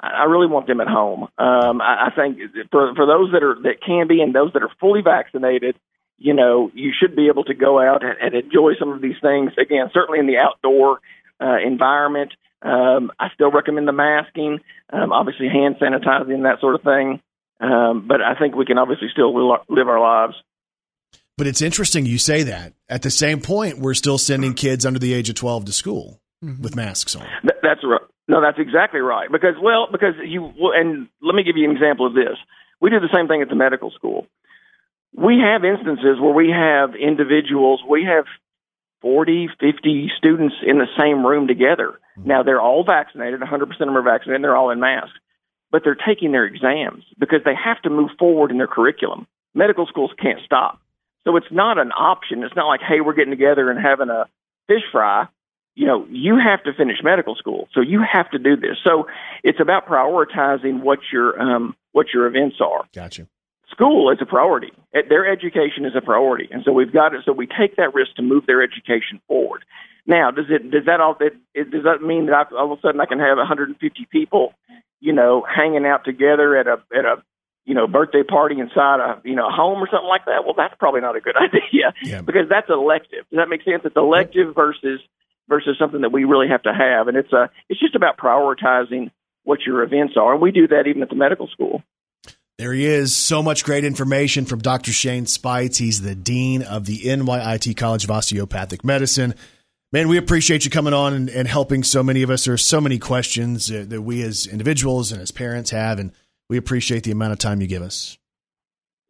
I I really want them at home. Um, I, I think for for those that are that can be and those that are fully vaccinated, you know, you should be able to go out and, and enjoy some of these things. Again, certainly in the outdoor uh, environment. Um, I still recommend the masking, um, obviously hand sanitizing, that sort of thing. Um, but I think we can obviously still live our lives. But it's interesting you say that. At the same point, we're still sending kids under the age of 12 to school with masks on. Th- that's right. No, that's exactly right. Because well, because you and let me give you an example of this. We do the same thing at the medical school. We have instances where we have individuals, we have 40, 50 students in the same room together. Mm-hmm. Now they're all vaccinated, 100% of them are vaccinated, and they're all in masks. But they're taking their exams because they have to move forward in their curriculum. Medical schools can't stop. So it's not an option. It's not like, hey, we're getting together and having a fish fry you know, you have to finish medical school, so you have to do this. So it's about prioritizing what your um, what your events are. Gotcha. school is a priority. Their education is a priority, and so we've got it. So we take that risk to move their education forward. Now, does it does that all that does that mean that I, all of a sudden I can have 150 people, you know, hanging out together at a at a you know birthday party inside a you know a home or something like that? Well, that's probably not a good idea Yeah. because that's elective. Does that make sense? It's elective versus versus something that we really have to have, and it's a it's just about prioritizing what your events are, and we do that even at the medical school. There he is. So much great information from Dr. Shane Speights. He's the dean of the NYIT College of Osteopathic Medicine. Man, we appreciate you coming on and, and helping so many of us. There are so many questions uh, that we as individuals and as parents have, and we appreciate the amount of time you give us.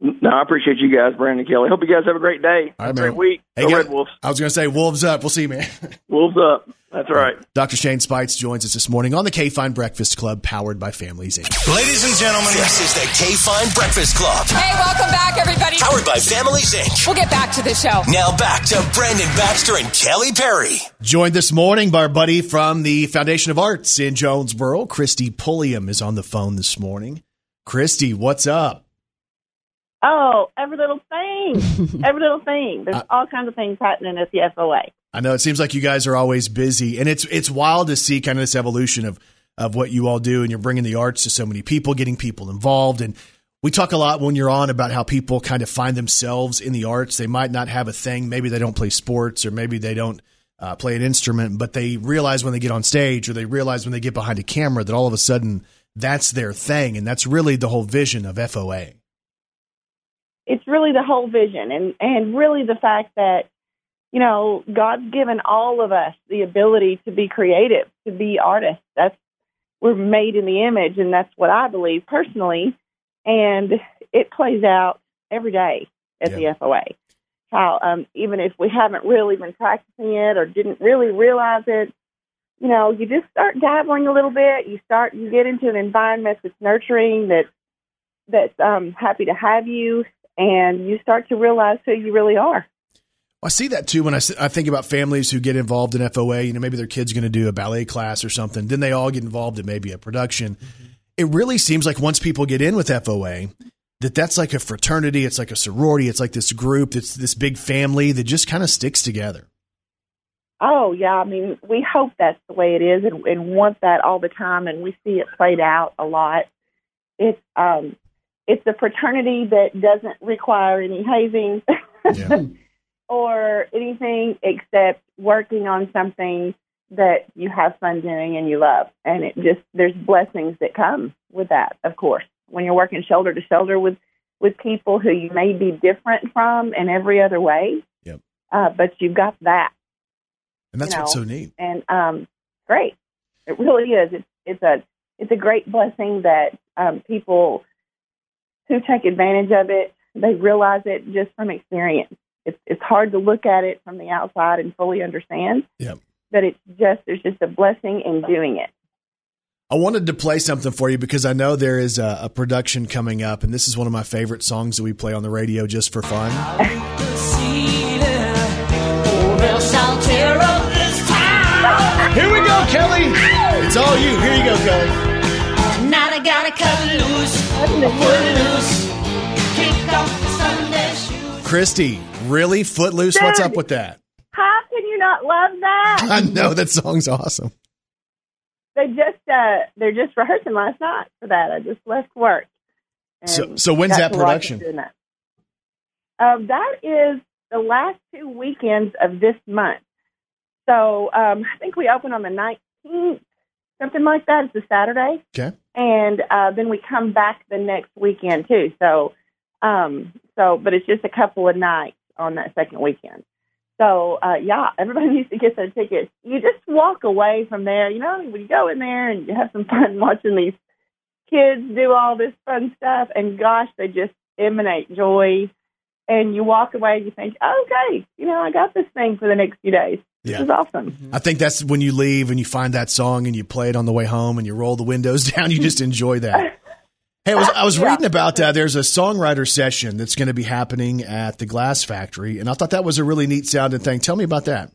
No, I appreciate you guys, Brandon Kelly. Hope you guys have a great day, All right, great man. week. Hey, Go Red Wolves. I was going to say, Wolves up. We'll see, man. Wolves up. That's right. Dr. Shane Speights joins us this morning on the K Fine Breakfast Club, powered by Families Inc. Ladies and gentlemen, this is the K Fine Breakfast Club, Hey, welcome back, everybody. powered by Families Inc. We'll get back to the show. Now back to Brandon Baxter and Kelly Perry. Joined this morning by our buddy from the Foundation of Arts in Jonesboro. Christy Pulliam is on the phone this morning. Christy, what's up? Oh, every little thing. every little thing. There's all kinds of things happening at the FOA. I know it seems like you guys are always busy, and it's it's wild to see kind of this evolution of of what you all do, and you're bringing the arts to so many people, getting people involved, and we talk a lot when you're on about how people kind of find themselves in the arts. They might not have a thing, maybe they don't play sports, or maybe they don't uh, play an instrument, but they realize when they get on stage, or they realize when they get behind a camera that all of a sudden that's their thing, and that's really the whole vision of FOA. It's really the whole vision and, and really the fact that, you know, God's given all of us the ability to be creative, to be artists. That's we're made in the image and that's what I believe personally. And it plays out every day at the FOA. How um, even if we haven't really been practicing it or didn't really realize it, you know, you just start dabbling a little bit. You start, you get into an environment that's nurturing, that that's um, happy to have you, and you start to realize who you really are. I see that too when I think about families who get involved in FOA. You know, maybe their kid's going to do a ballet class or something. Then they all get involved in maybe a production. It really seems like once people get in with FOA, that that's like a fraternity. It's like a sorority. It's like this group. It's this big family that just kind of sticks together. Oh yeah, I mean, we hope that's the way it is, and, and want that all the time, and we see it played out a lot. It's um, it's a fraternity that doesn't require any hazing or anything except working on something that you have fun doing and you love, and it just there's blessings that come with that. Of course, when you're working shoulder to shoulder with with people who you may be different from in every other way, Yep. uh, but you've got that And that's you what's so neat. and um, great. It really is. It's it's a it's a great blessing that um, people who take advantage of it they realize it just from experience. It's it's hard to look at it from the outside and fully understand. Yep. But it's just there's just a blessing in doing it. I wanted to play something for you because I know there is a, a production coming up, and this is one of my favorite songs that we play on the radio just for fun. Here we go, Kelly. It's all you. Here you go, Kelly. Christy, really? Footloose? What's up with that? How can you not love that? I know that song's awesome. they just uh, they're just rehearsing last night for that. I just left work. So- so when's that production? That. Um, that is the last two weekends of this month. So um, I think we open on the nineteenth, something like that. It's a Saturday, Okay. and uh, then we come back the next weekend too. So, um, so but it's just a couple of nights on that second weekend. So uh, yeah, everybody needs to get their tickets. You just walk away from there. You know, when you go in there and you have some fun watching these kids do all this fun stuff, and gosh, they just emanate joy. And you walk away and you think, okay, you know, I got this thing for the next few days. This Yeah. is awesome. I think that's when you leave and you find that song and you play it on the way home and you roll the windows down. You just enjoy that. Hey, I was, I was reading about uh, there's a songwriter session that's going to be happening at the Glass Factory, and I thought that was a really neat sounding thing. Tell me about that.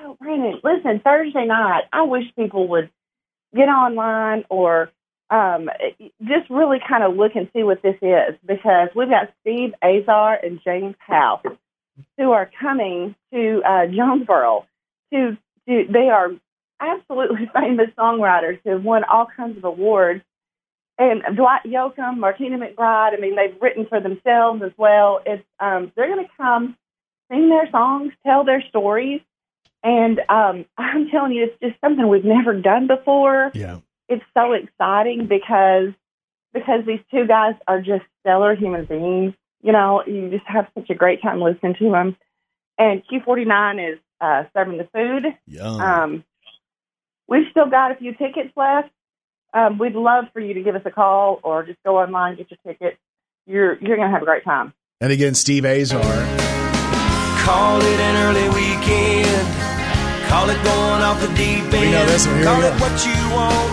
Oh, Brandon, listen, Thursday night, I wish people would get online or um, just really kind of look and see what this is because we've got Steve Azar and James House who are coming to uh, Jonesboro. To, to they are absolutely famous songwriters who have won all kinds of awards. And Dwight Yoakam, Martina McBride, I mean, they've written for themselves as well. It's um, they're going to come sing their songs, tell their stories, and um, I'm telling you, it's just something we've never done before. Yeah. It's so exciting because because these two guys are just stellar human beings. You know, you just have such a great time listening to them. And Q49 is uh, serving the food. Yum. Um, we've still got a few tickets left. Um, we'd love for you to give us a call or just go online get your tickets. You're you're going to have a great time. And again, Steve Azar. Call it an early weekend. Call it going off the deep end. We know this one. Here Call we it go. what you want.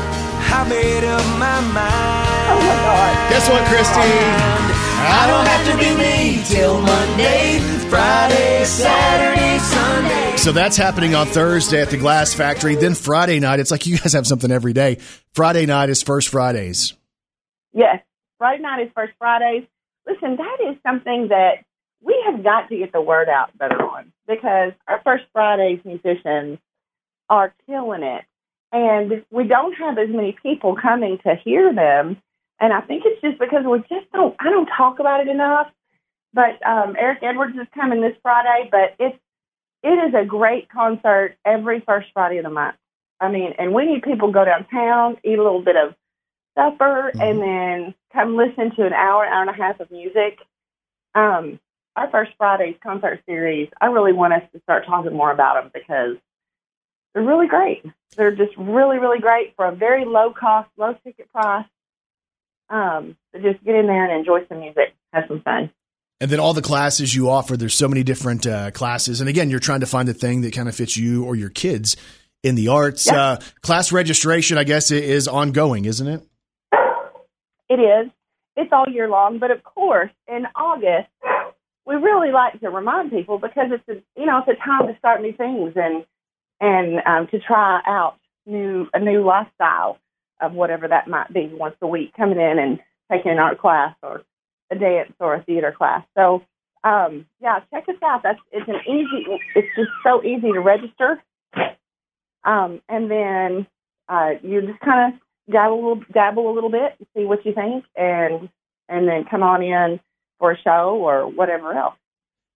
I made up my mind. Oh my God! Guess what, Christy? I don't have to be me till Monday, Friday, Saturday, Sunday. So that's happening on Thursday at the Glass Factory. Then Friday night, it's like you guys have something every day. Friday night is First Fridays. Yes, Friday night is First Fridays. Listen, that is something that we have got to get the word out better on because our First Fridays musicians are killing it. And we don't have as many people coming to hear them. And I think it's just because we just don't, I don't talk about it enough. But um, Eric Edwards is coming this Friday, but it's, it is a great concert every first Friday of the month. I mean, and we need people to go downtown, eat a little bit of supper, and then come listen to an hour, hour and a half of music. Um, our first Friday's concert series, I really want us to start talking more about them because they're really great. They're just really, really great for a very low cost, low ticket price. Um, so just get in there and enjoy some music, have some fun. And then all the classes you offer, there's so many different uh, classes. And again, you're trying to find the thing that kind of fits you or your kids in the arts. Yeah. Uh, class registration, I guess, is ongoing, isn't it? It is. It's all year long, but of course, in August, we really like to remind people because it's a you know it's a time to start new things and and um, to try out new a new lifestyle of whatever that might be once a week, coming in and taking an art class or a dance or a theater class. So um, yeah, check us out. That's it's an easy. It's just so easy to register. Um, and then uh, you just kind of dabble a little, dabble a little bit, and see what you think, and and then come on in for a show or whatever else.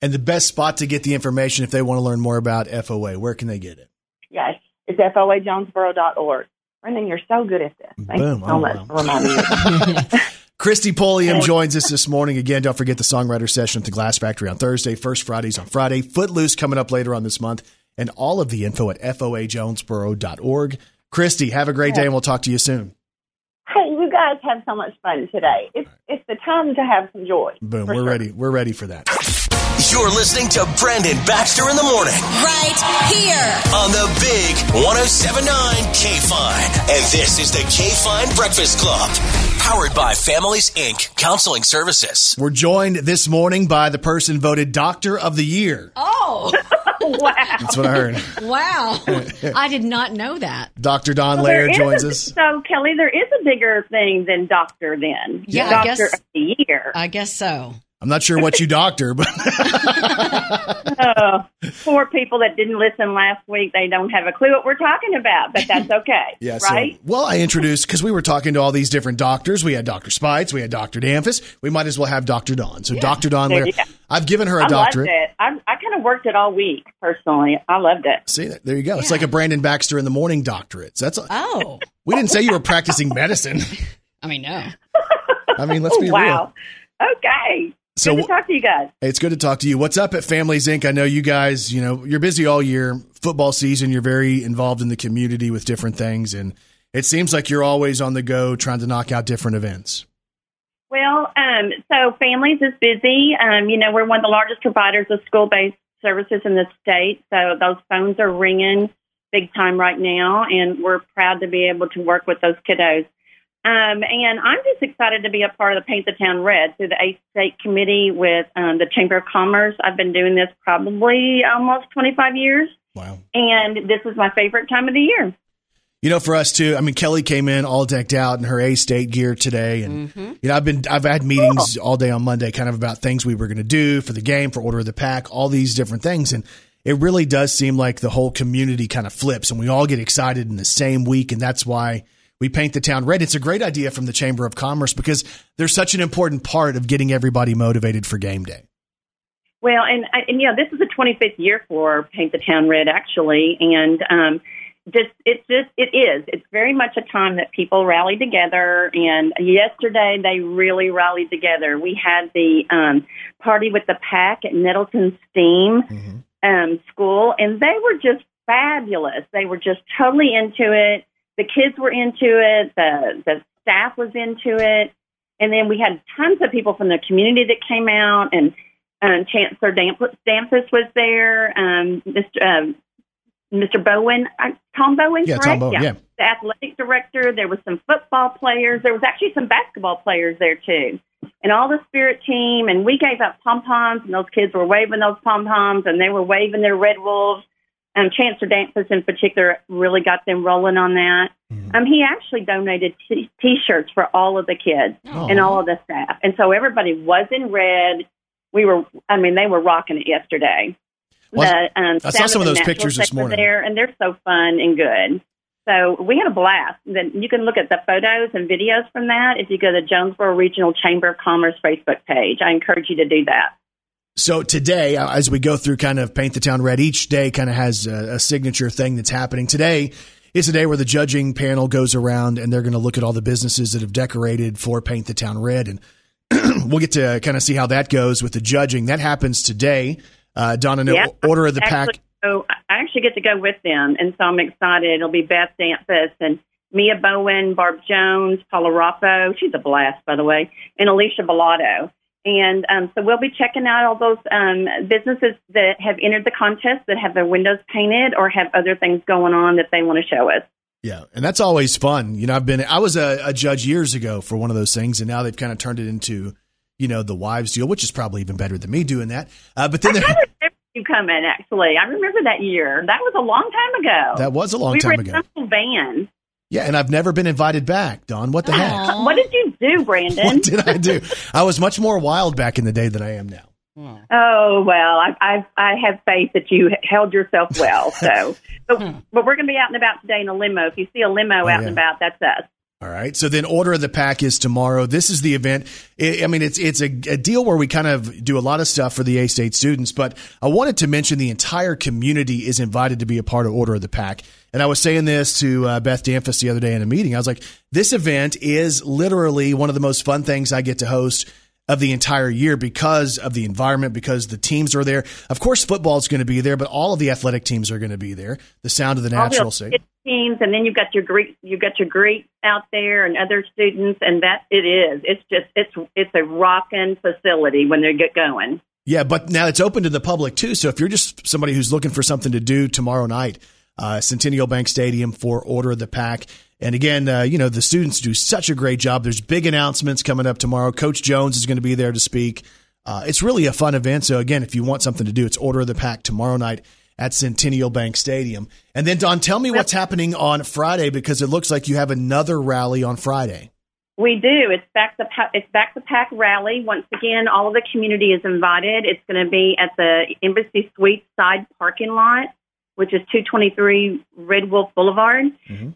And the best spot to get the information if they want to learn more about FOA, where can they get it? Yes, it's foajonesboro.org. Brandon, you're so good at this. Thank Boom. you so Oh, much wow. for reminding me. Christy Pulliam joins us this morning. Again, don't forget the songwriter session at the Glass Factory on Thursday, First Fridays on Friday, Footloose coming up later on this month, and all of the info at foajonesboro.org. Christy, have a great day, and we'll talk to you soon. hey, you guys have so much fun today. It's it's the time to have some joy. Boom. We're sure. ready. We're ready for that. You're listening to Brandon Baxter in the morning Right here. on the big 1079 K Fine. And this is the K Fine Breakfast Club, powered by Families Inc. Counseling Services. We're joined this morning by the person voted Doctor of the Year. Oh, wow. That's what I heard. wow. I did not know that. Dr. Don Well, there Laird is joins a- us. So, Kelly, there is a bigger thing than doctor then. Yeah, I doctor guess- of the year. I guess so. I'm not sure what you doctor, but oh, poor people that didn't listen last week, they don't have a clue what we're talking about, but that's okay. yeah. So, right? well, I introduced because we were talking to all these different doctors. We had Dr. Speights, we had Dr. Damphousse. We might as well have Dr. Don. So, Dr. Don There Laird, you go. I've given her a I doctorate. loved it. I, I kind of worked it all week personally. I loved it. See, there you go. It's like a Brandon Baxter in the morning doctorate. So that's Oh, we didn't say you were practicing medicine. I mean, no. I mean, let's be oh, real. wow. Okay. So Good to talk to you guys. It's good to talk to you. What's up at Families Inc? I know you guys, you know, you're busy all year. Football season, you're very involved in the community with different things. And it seems like you're always on the go trying to knock out different events. Well, um, so families is busy. Um, you know, we're one of the largest providers of school-based services in the state, so those phones are ringing big time right now, and we're proud to be able to work with those kiddos. Um, and I'm just excited to be a part of the Paint the Town Red through the eighth state committee with um, the Chamber of Commerce. I've been doing this probably almost 25 years, Wow. and this is my favorite time of the year. You know, for us too. I mean, Kelly came in all decked out in her A State gear today, and Mm-hmm. you know, I've been I've had meetings all day on Monday, kind of about things we were going to do for the game, for Order of the Pack, all these different things, and it really does seem like the whole community kind of flips, and we all get excited in the same week, and that's why we paint the town red. It's a great idea from the Chamber of Commerce because they're such an important part of getting everybody motivated for game day. Well, and and yeah, this is the 25th year for Paint the Town Red, actually, and um, just it's just it is. It's very much a time that people rally together. And yesterday, they really rallied together. We had the um, party with the pack at Nettleton Steam um, School, and they were just fabulous. They were just totally into it. The kids were into it. The the staff was into it. And then we had tons of people from the community that came out, and um, Chancellor Damp- Damphousse was there. Um, Mr. Um, Mr. Bowen, uh, Tom Bowen, Yeah, Tom correct? Bowen, yeah. The athletic director. There was some football players. There was actually some basketball players there too, and all the spirit team. And we gave out pom poms, and those kids were waving those pom poms, and they were waving their red wolves. Um, Chancellor Damphousse in particular really got them rolling on that. Um, he actually donated t- T-shirts for all of the kids Oh. and all of the staff, and so everybody was in red. We were, I mean, they were rocking it yesterday. Well, the, um, I saw some of those pictures this morning. there, and they're so fun and good. So we had a blast. Then you can look at the photos and videos from that if you go to the Jonesboro Regional Chamber of Commerce Facebook page. I encourage you to do that. So today, uh, as we go through kind of paint the town red, each day kind of has a, a signature thing that's happening. Today is a day where the judging panel goes around and they're going to look at all the businesses that have decorated for paint the town red, and we'll get to kind of see how that goes with the judging. That happens today. Uh, Donna, no Yeah, order of the pack. actually, So I actually get to go with them, and so I'm excited. It'll be Beth Damphousse and Mia Bowen, Barb Jones, Paula Raffo. She's a blast, by the way, and Alicia Balado. And um, so we'll be checking out all those um, businesses that have entered the contest that have their windows painted or have other things going on that they want to show us. Yeah, and that's always fun. You know, I've been I was a, a judge years ago for one of those things, and now they've kind of turned it into you know the wives deal, which is probably even better than me doing that. Uh, but then you come kind of remember you coming, actually. I remember that year. That was a long time ago. That was a long we time were in ago. van. Yeah, and I've never been invited back, Don. What the heck? What did you do, Brandon? What did I do? I was much more wild back in the day than I am now. Oh well, I I I have faith that you held yourself well. So, but but we're going to be out and about today in a limo. If you see a limo oh, out Oh, yeah. and about, that's us. All right. So then order of the pack is tomorrow. This is the event. I mean, it's it's a, a deal where we kind of do a lot of stuff for the A State students, but I wanted to mention the entire community is invited to be a part of order of the pack. And I was saying this to uh, Beth Damphousse the other day in a meeting. I was like, this event is literally one of the most fun things I get to host of the entire year because of the environment, because the teams are there. Of course, football is going to be there, but all of the athletic teams are going to be there. The sound of the natural state. Teams, and then you've got your Greek, you've got your Greeks out there and other students, and that it is. It's just it's it's a rocking facility when they get going. Yeah, but now it's open to the public too. So if you're just somebody who's looking for something to do tomorrow night, uh, Centennial Bank Stadium for Order of the Pack. And again, uh, you know, the students do such a great job. There's big announcements coming up tomorrow. Coach Jones is going to be there to speak. Uh, it's really a fun event. So again, if you want something to do, it's Order of the Pack tomorrow night at Centennial Bank Stadium. And then Don, tell me what's happening on Friday because it looks like you have another rally on Friday. We do. It's back the it's back the pack rally. Once again, all of the community is invited. It's going to be at the Embassy Suites side parking lot, which is 223 Red Wolf Boulevard.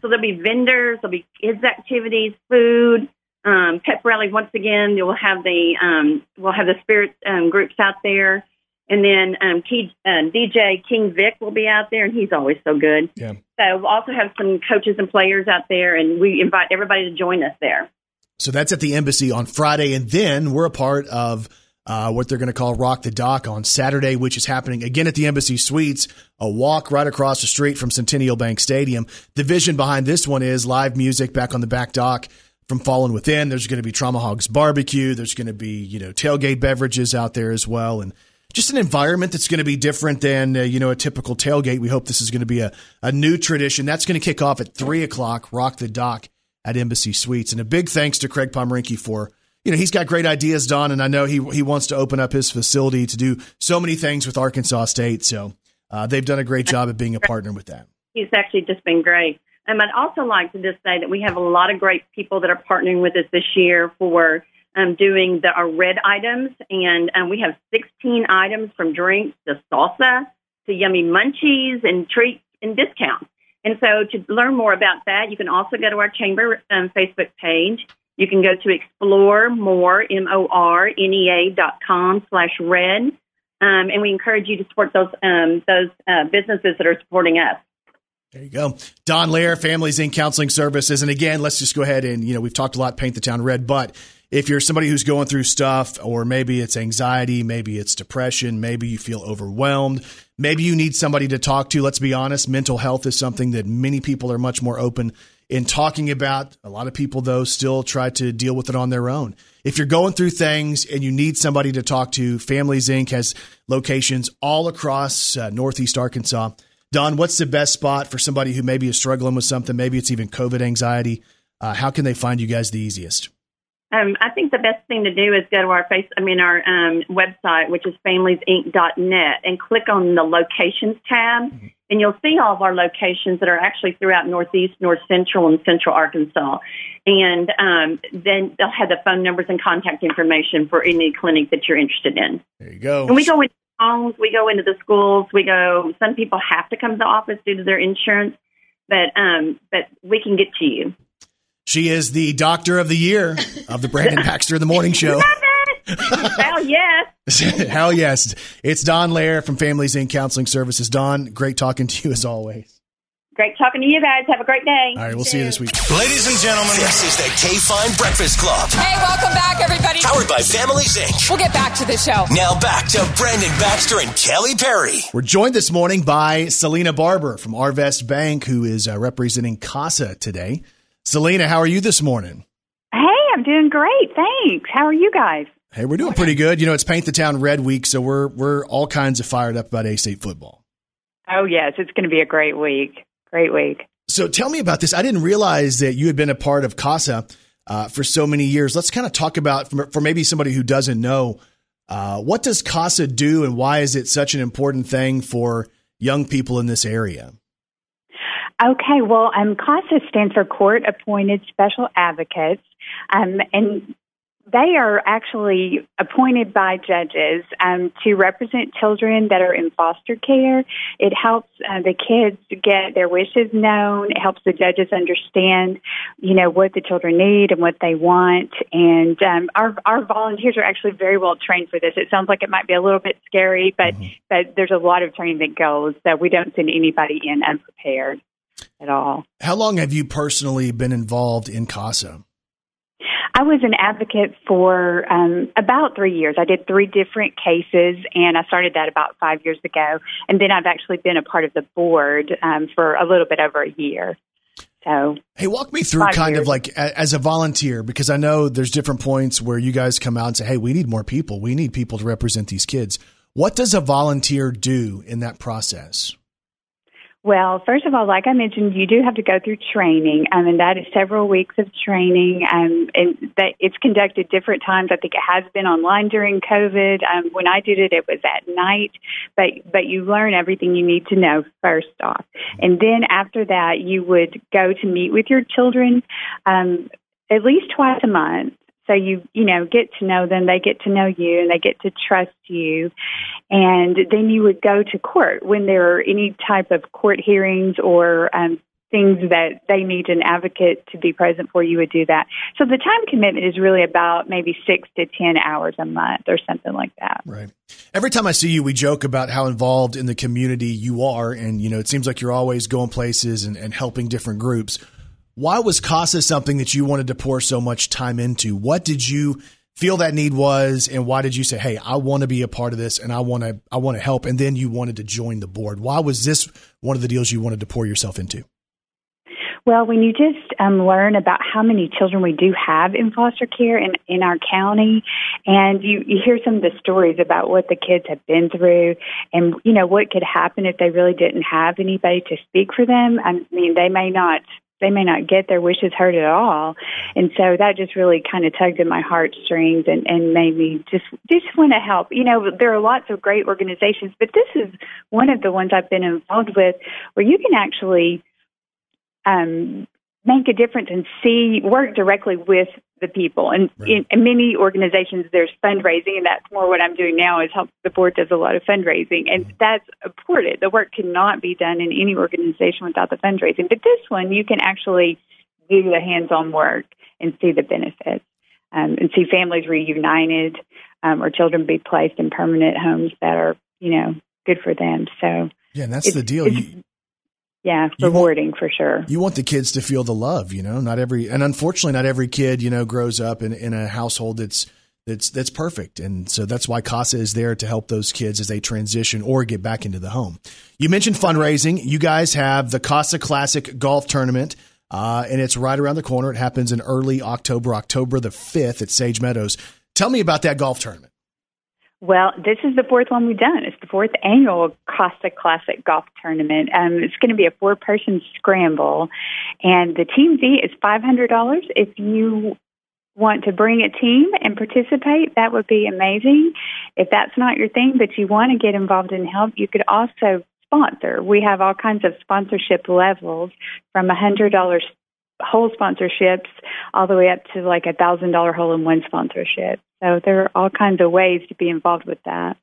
So there'll be vendors, there'll be kids activities, food, um, pep rally. Once again, we'll have the um, we'll have the spirit um, groups out there, and then um, Key, uh, DJ King Vic will be out there, and he's always so good. Yeah. So we'll also have some coaches and players out there, and we invite everybody to join us there. So that's at the embassy on Friday. And then we're a part of uh, what they're going to call Rock the Dock on Saturday, which is happening again at the Embassy Suites, a walk right across the street from Centennial Bank Stadium. The vision behind this one is live music back on the back dock from Fallen Within. There's going to be Trauma Hogs barbecue. There's going to be, you know, tailgate beverages out there as well. And just an environment that's going to be different than, uh, you know, a typical tailgate. We hope this is going to be a, a new tradition. That's going to kick off at three o'clock, Rock the Dock at Embassy Suites. And a big thanks to Craig Pomeranke for, you know, he's got great ideas, Don, and I know he he wants to open up his facility to do so many things with Arkansas State. So uh, they've done a great job of being a partner with that. He's actually just been great. And I'd also like to just say that we have a lot of great people that are partnering with us this year for um, doing the our red items, and um, we have 16 items from drinks to salsa to yummy munchies and treats and discounts. And so, to learn more about that, you can also go to our chamber um, Facebook page. You can go to explore more m o r n e a dot com slash red, um, and we encourage you to support those um, those uh, businesses that are supporting us. There you go. Don Lair, Families in Counseling Services. And again, let's just go ahead and, you know, we've talked a lot, paint the town red, but if you're somebody who's going through stuff, or maybe it's anxiety, maybe it's depression, maybe you feel overwhelmed, maybe you need somebody to talk to, let's be honest, mental health is something that many people are much more open in talking about. A lot of people, though, still try to deal with it on their own. If you're going through things and you need somebody to talk to, Families Inc. has locations all across uh, Northeast Arkansas. Don, what's the best spot for somebody who maybe is struggling with something? Maybe it's even COVID anxiety. Uh, how can they find you guys the easiest? Um, I think the best thing to do is go to our face, I mean, our um, website, which is familiesinc.net, and click on the locations tab, and you'll see all of our locations that are actually throughout Northeast, North Central, and Central Arkansas. And um, then they'll have the phone numbers and contact information for any clinic that you're interested in. There you go. And we go into homes, we go into the schools, we go. Some people have to come to the office due to their insurance, but um, but we can get to you. She is the doctor of the year of the Brandon Baxter in the Morning Show. Hell yes. Hell yes. It's Don Lair from Families Inc. Counseling Services. Don, great talking to you as always. Great talking to you guys. Have a great day. All right, we'll see you this week. Ladies and gentlemen, this is the K Fine Breakfast Club. Hey, welcome back, everybody. Powered by Families Inc. We'll get back to the show. Now back to Brandon Baxter and Kelly Perry. We're joined this morning by Selena Barber from Arvest Bank, who is uh, representing CASA today. Selena, how are you this morning? Hey, I'm doing great. Thanks. How are you guys? Hey, we're doing pretty good. You know, it's Paint the Town Red Week, so we're we're all kinds of fired up about A State football. Oh, yes. It's going to be a great week. Great week. So tell me about this. I didn't realize that you had been a part of CASA uh, for so many years. Let's kind of talk about for, for maybe somebody who doesn't know uh, what does CASA do and why is it such an important thing for young people in this area? Okay, well, um, CASA stands for Court Appointed Special Advocates, um, and they are actually appointed by judges um, to represent children that are in foster care. It helps uh, the kids get their wishes known. It helps the judges understand, you know, what the children need and what they want. And um, our our volunteers are actually very well trained for this. It sounds like it might be a little bit scary, but but there's a lot of training that goes. So we don't send anybody in unprepared at all. How long have you personally been involved in CASA? I was an advocate for um, about three years. I did three different cases, and I started that about five years ago. And then I've actually been a part of the board um, for a little bit over a year. So, Hey, walk me through kind years. of like a- as a volunteer, because I know there's different points where you guys come out and say, hey, we need more people. We need people to represent these kids. What does a volunteer do in that process? Well, first of all, like I mentioned, you do have to go through training. I mean, that is several weeks of training, um, and that it's conducted different times. I think it has been online during COVID. Um, when I did it, it was at night, but but you learn everything you need to know first off, and then after that, you would go to meet with your children um, at least twice a month. So you you know get to know them, they get to know you, and they get to trust you. And then you would go to court when there are any type of court hearings or um, things that they need an advocate to be present for. You would do that. So the time commitment is really about maybe six to ten hours a month or something like that. Right. Every time I see you, we joke about how involved in the community you are. And, you know, it seems like you're always going places and, and helping different groups. Why was CASA something that you wanted to pour so much time into? What did you feel that need was? And why did you say, Hey, I want to be a part of this and I want to, I want to help. And then you wanted to join the board. Why was this one of the deals you wanted to pour yourself into? Well, when you just um, learn about how many children we do have in foster care in, in our county, and you, you hear some of the stories about what the kids have been through, and you know what could happen if they really didn't have anybody to speak for them. I mean, they may not they may not get their wishes heard at all, and so that just really kind of tugged at my heartstrings and, and made me just just want to help. You know, there are lots of great organizations, but this is one of the ones I've been involved with where you can actually um, make a difference and see work directly with the people. And in, in many organizations, there's fundraising, and that's more what I'm doing now. Is help the board does a lot of fundraising, and that's important. The work cannot be done in any organization without the fundraising. But this one, you can actually do the hands-on work and see the benefits, um, and see families reunited, um, or children be placed in permanent homes that are, you know, good for them. So Yeah, and that's the deal. You, yeah, rewarding for sure. you want the kids to feel the love, you know. Not every, and unfortunately, not every kid, you know, grows up in, in a household that's that's that's perfect, and so that's why Casa is there to help those kids as they transition or get back into the home. You mentioned fundraising. You guys have the Casa Classic Golf Tournament, uh, and it's right around the corner. It happens in early October, October the fifth at Sage Meadows. Tell me about that golf tournament. Well, this is the fourth one we've done. It's the fourth annual Casa Classic Golf Tournament. Um, it's going to be a four-person scramble, and the team fee is five hundred dollars. If you want to bring a team and participate, that would be amazing. If that's not your thing, but you want to get involved and help, you could also sponsor. We have all kinds of sponsorship levels from a hundred dollars whole sponsorships all the way up to like a thousand dollar hole in one sponsorship. So there are all kinds of ways to be involved with that.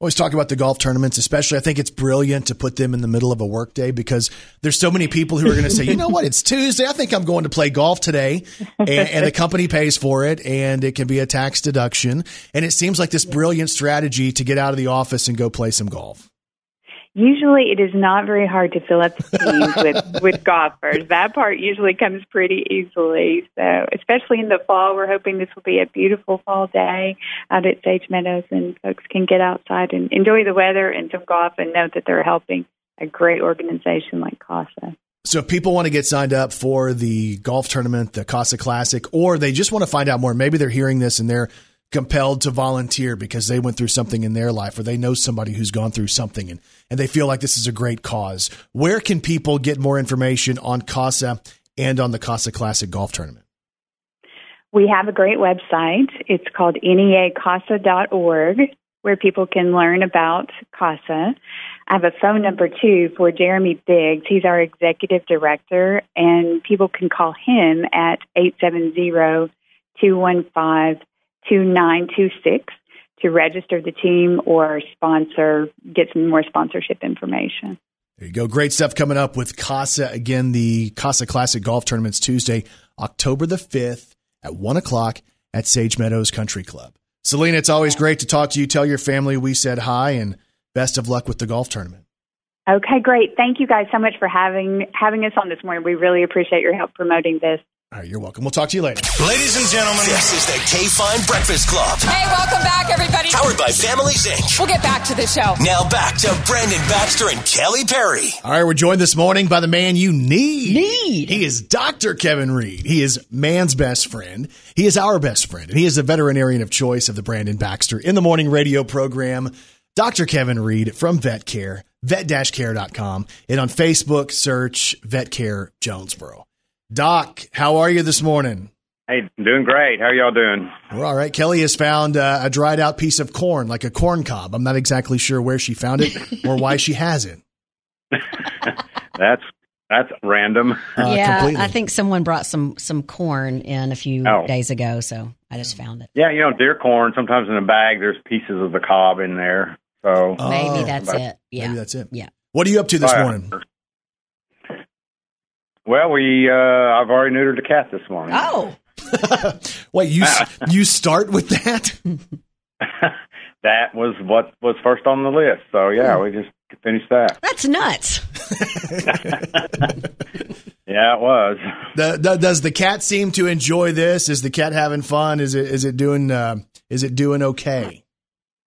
always talk about the golf tournaments, especially. I think it's brilliant to put them in the middle of a workday because there's so many people who are going to say, you know what, it's Tuesday. I think I'm going to play golf today. And, and the company pays for it and it can be a tax deduction. And it seems like this brilliant strategy to get out of the office and go play some golf. Usually it is not very hard to fill up the teams with, with golfers. That part usually comes pretty easily. So especially in the fall, we're hoping this will be a beautiful fall day out at Sage Meadows and folks can get outside and enjoy the weather and some golf and know that they're helping a great organization like CASA. So if people want to get signed up for the golf tournament, the Casa Classic, or they just want to find out more, maybe they're hearing this and they're compelled to volunteer because they went through something in their life or they know somebody who's gone through something and, and they feel like this is a great cause. Where can people get more information on Casa and on the Casa Classic Golf Tournament? We have a great website. It's called neacasa.org where people can learn about CASA. I have a phone number too for Jeremy Biggs. He's our executive director, and people can call him at 870-215-2926 to register the team or sponsor, get some more sponsorship information. There you go. Great stuff coming up with Casa. Again, the Casa Classic Golf Tournament's Tuesday, October the 5th at 1 o'clock at Sage Meadows Country Club. Selena, it's always great to talk to you. Tell your family we said hi and best of luck with the golf tournament. Okay, great. Thank you guys so much for having having us on this morning. We really appreciate your help promoting this. All right, you're welcome. We'll talk to you later. Ladies and gentlemen, this is the K Fine Breakfast Club. Hey, welcome back, everybody. Powered by Families Inc. We'll get back to the show. Now back to Brandon Baxter and Kelly Perry. All right, we're joined this morning by the man you need. Need. He is Dr. Kevin Reed. He is man's best friend. He is our best friend, and he is the veterinarian of choice of the Brandon Baxter in the morning radio program. Dr. Kevin Reed from Vet Care, vet-care.com, and on Facebook, search Vet Care Jonesboro. Doc, how are you this morning? Hey, doing great. How are y'all doing? We're all right. Kelly has found uh, a dried out piece of corn, like a corn cob. I'm not exactly sure where she found it or why she has it. That's that's random. Uh, yeah, I think someone brought some some corn in a few Oh. days ago, so I just found it. Yeah, you know, deer corn. Sometimes in a bag, there's pieces of the cob in there. So Maybe that's But- it. Yeah, Maybe that's it. Yeah. What are you up to this Oh, yeah. morning? Well, we uh, I've already neutered a cat this morning. Oh, Wait, you you start with that? that was what was first on the list. So yeah, we just finished that. that's nuts. Yeah, it was. The, the, does the cat seem to enjoy this? Is the cat having fun? Is it is it doing uh, is it doing okay?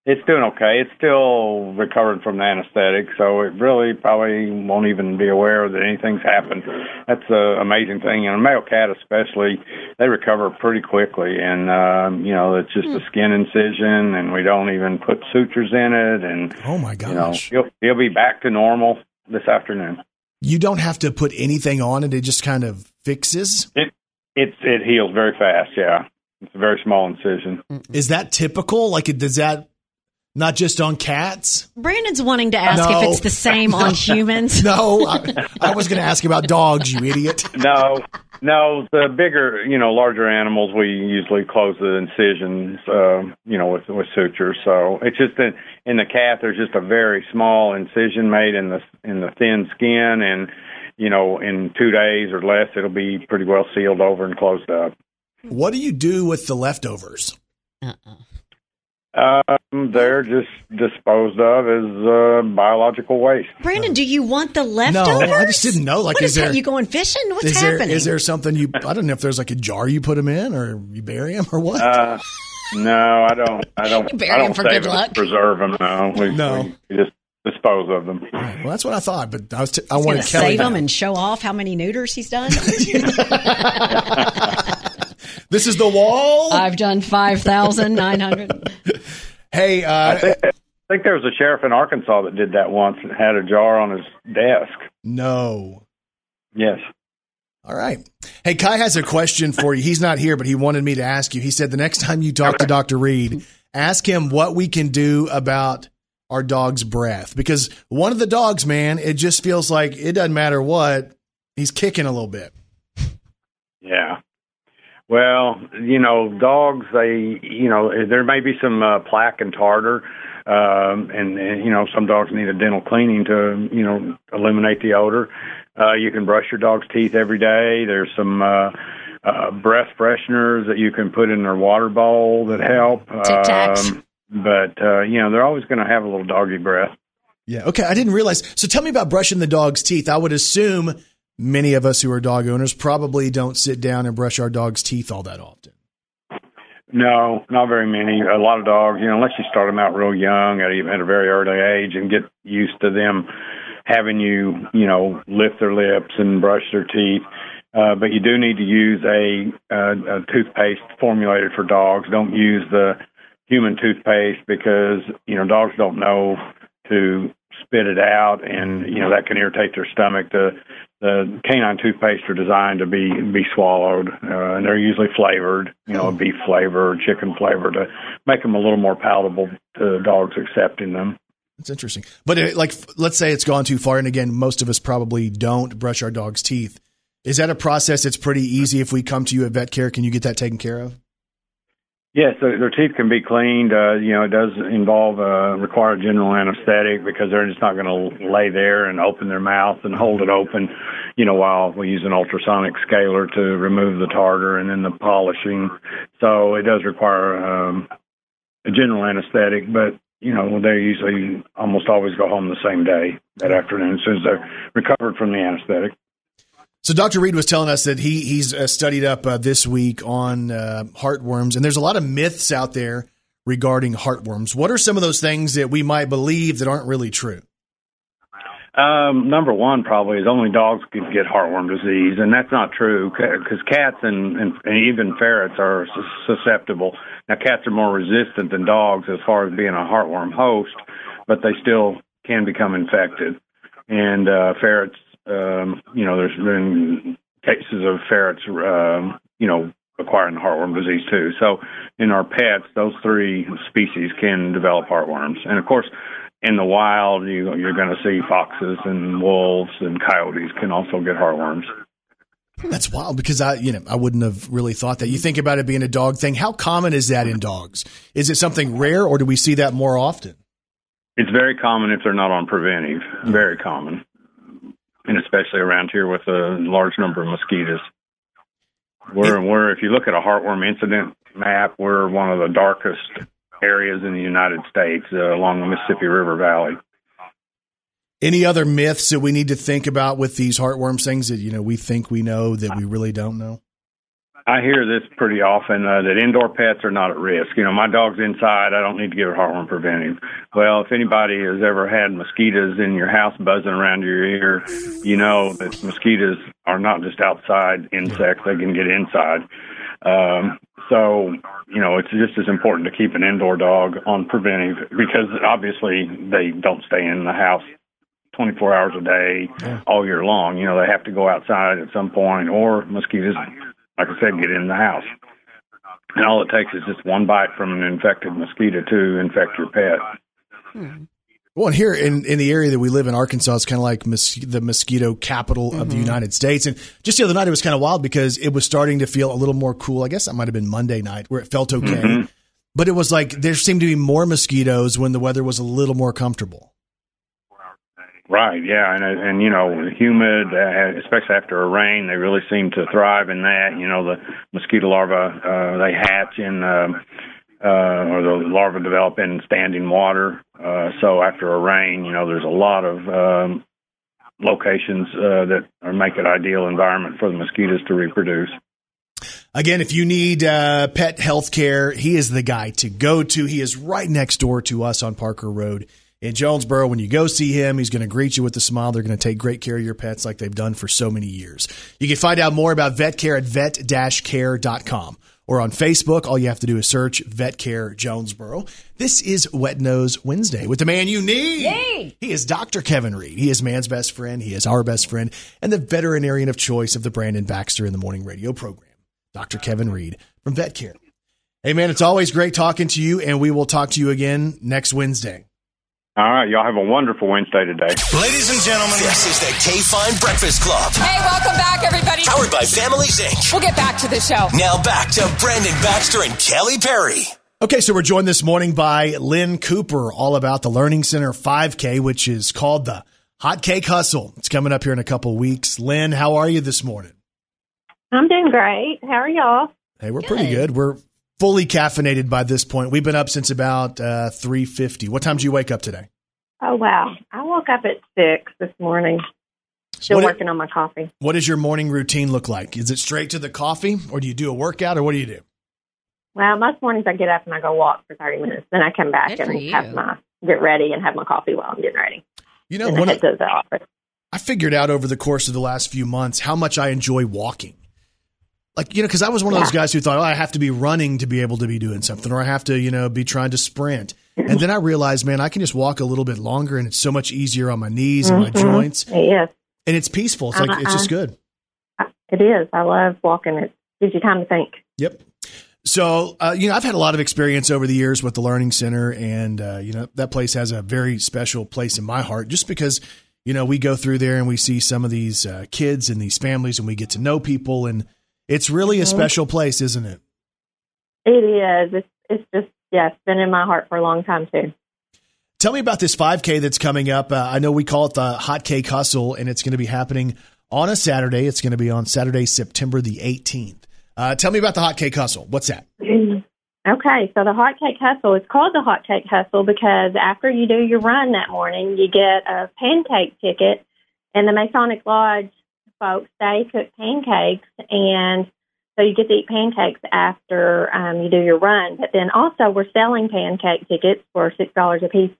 It's doing okay. It's still recovering from the anesthetic, so it really probably won't even be aware that anything's happened. That's an amazing thing. And a male cat, especially, they recover pretty quickly. And um, you know, it's just a skin incision, and we don't even put sutures in it. And oh my gosh, you know, he'll he'll be back to normal this afternoon. You don't have to put anything on it; it just kind of fixes. It it's it heals very fast. Yeah, it's a very small incision. Is that typical? Like, does that Not just on cats. Brandon's wanting to ask No. if it's the same on humans. No, I, I was going to ask about dogs. You idiot. no, no. The bigger, you know, larger animals, we usually close the incisions, um, you know, with with sutures. So it's just in, in the cat, there's just a very small incision made in the in the thin skin, and you know, in two days or less, it'll be pretty well sealed over and closed up. What do you do with the leftovers? Um, they're just disposed of as uh, biological waste. Brandon, do you want the leftovers? No, I just didn't know. Like, What is is there that? You going fishing? What's is happening? is there something you? I don't know if there's like a jar you put them in, or you bury them, or what. Uh, no, I don't. I don't. You bury I don't 'em for save good them, luck. Preserve them. No, we, No. we just dispose of them. well, that's what I thought, but I was t- I He's wanted to Kelly. save them and show off how many neuters he's done. This is the wall. I've done 5,900. Hey, uh, I think, I think there was a sheriff in Arkansas that did that once and had a jar on his desk. no. Yes. All right. Hey, Kai has a question for you. He's not here, but he wanted me to ask you. He said the next time you talk to Dr. Reed, ask him what we can do about our dog's breath. Because one of the dogs, man, it just feels like it doesn't matter what, he's kicking a little bit. Yeah. Well, you know, dogs, they, you know, there may be some uh, plaque and tartar, um, and, and, you know, some dogs need a dental cleaning to, you know, eliminate the odor. Uh, you can brush your dog's teeth every day. There's some, uh, uh, breath fresheners that you can put in their water bowl that help. Tic Tacs. Um, but, uh, you know, they're always going to have a little doggy breath. Yeah. Okay. I didn't realize. So tell me about brushing the dog's teeth. I would assume many of us who are dog owners probably don't sit down and brush our dog's teeth all that often. No, not very many. A lot of dogs, you know, unless you start them out real young at a, at a very early age and get used to them having you, you know, lift their lips and brush their teeth. Uh, but you do need to use a, uh, a toothpaste formulated for dogs. Don't use the human toothpaste because you know dogs don't know to spit it out, and you know that can irritate their stomach. The the canine toothpaste are designed to be be swallowed, uh, and they're usually flavored, you know, beef flavor or chicken flavor to make them a little more palatable to dogs accepting them. That's interesting. But it, like, let's say it's gone too far, and again, most of us probably don't brush our dog's teeth. Is that a process that's pretty easy if we come to you at vet care? Can you get that taken care of? Yes, their, teeth can be cleaned. Uh, you know, it does involve uh, require general anesthetic because they're just not going to lay there and open their mouth and hold it open. You know, while we use an ultrasonic scaler to remove the tartar and then the polishing. So it does require um, a general anesthetic, but you know they usually almost always go home the same day that afternoon as soon as they're recovered from the anesthetic. So Dr. Reed was telling us that he he's uh, studied up uh, this week on uh, heartworms, and there's a lot of myths out there regarding heartworms. What are some of those things that we might believe that aren't really true? Um, number one probably is only dogs could get heartworm disease, and that's not true because cats and, and, and even ferrets are susceptible. Now, cats are more resistant than dogs as far as being a heartworm host, but they still can become infected. And uh, ferrets, um, you know, there's been cases of ferrets, um, you know, acquiring heartworm disease too. So, in our pets, those three species can develop heartworms, and of course in the wild, you, you're going to see foxes and wolves and coyotes can also get heartworms. That's wild because I, you know, I wouldn't have really thought that. You think about it being a dog thing. How common is that in dogs? Is it something rare, or do we see that more often? It's very common if they're not on preventive. Very common, and especially around here with a large number of mosquitoes. We're, we're if you look at a heartworm incident map, we're one of the darkest areas in the United States uh, along the Mississippi River Valley. Any other myths that we need to think about with these heartworms things that you know we think we know that we really don't know? I hear this pretty often uh, that indoor pets are not at risk. You know, my dog's inside. I don't need to give it heartworm preventive. Well, if anybody has ever had mosquitoes in your house buzzing around your ear, you know that mosquitoes are not just outside insects; they can get inside. Um, so, you know, it's just as important to keep an indoor dog on preventive because obviously they don't stay in the house 24 hours a day all year long. You know, they have to go outside at some point or mosquitoes, like I said, get in the house. And all it takes is just one bite from an infected mosquito to infect your pet. Well, and here in, in the area that we live in, Arkansas, it's kind of like mos- the mosquito capital of the United States. And just the other night, it was kind of wild because it was starting to feel a little more cool. I guess that might have been Monday night where it felt okay. Mhm. But it was like there seemed to be more mosquitoes when the weather was a little more comfortable. Right, yeah, and and you know, humid, uh, especially after a rain, they really seem to thrive in that. You know, the mosquito larvae uh, they hatch in, um, uh, or the larvae develop in standing water. Uh, so after a rain, you know, there's a lot of um, locations uh, that make it ideal environment for the mosquitoes to reproduce. Again, if you need uh, pet health care, he is the guy to go to. He is right next door to us on Parker Road in Jonesboro. When you go see him, he's going to greet you with a smile. They're going to take great care of your pets like they've done for so many years. You can find out more about vet care at vet-care.com or on Facebook. All you have to do is search Vet Care Jonesboro. This is Wet Nose Wednesday with the man you need. He is Dr. Kevin Reed. He is man's best friend. He is our best friend and the veterinarian of choice of the Brandon Baxter in the Morning Radio program. Dr. Kevin Reed from Vet Care. Hey, man, it's always great talking to you, and we will talk to you again next Wednesday. All right, y'all have a wonderful Wednesday today. Ladies and gentlemen, this is the K Fine Breakfast Club. Hey, welcome back, everybody. Powered by Families Inc. We'll get back to the show. Now back to Brandon Baxter and Kelly Perry. Okay, so we're joined this morning by Lynn Cooper, all about the Learning Center 5K, which is called the Hot Cake Hustle. It's coming up here in a couple weeks. Lynn, how are you this morning? I'm doing great. How are y'all? Hey, we're pretty good. We're fully caffeinated by this point. We've been up since about uh, 3.50. What time did you wake up today? Oh wow! I woke up at six this morning. Still What- working on my coffee. What does your morning routine look like? Is it straight to the coffee, or do you do a workout, or what do you do? Well, most mornings I get up and I go walk for thirty minutes. Then I come back Good and have my get ready and have my coffee while I'm getting ready. You know, and one head to the office. I figured out over the course of the last few months how much I enjoy walking. Like, you know, because I was one of those guys who thought, oh, I have to be running to be able to be doing something, or I have to, you know, be trying to sprint. And then I realized, man, I can just walk a little bit longer and it's so much easier on my knees and my Mhm. joints. Yes, And it's peaceful. It's like, it's just good. it is. I love walking. It gives you time to think. Yep. So, uh, you know, I've had a lot of experience over the years with the Learning Center, and, uh, you know, that place has a very special place in my heart just because, you know, we go through there and we see some of these uh, kids and these families and we get to know people, and it's really a Mhm. special place, isn't it? It is. It's it's just yeah. It's been in my heart for a long time too. Tell me about this 5K that's coming up. Uh, I know we call it the Hot Cake Hustle, and it's going to be happening on a Saturday. It's going to be on Saturday, September the 18th. Uh, tell me about the Hot Cake Hustle. What's that? Okay, so the hot cake hustle is called the hot cake hustle because after you do your run that morning, you get a pancake ticket, and the Masonic Lodge folks they cook pancakes, and so you get to eat pancakes after um, you do your run. But then also we're selling pancake tickets for six dollars a piece,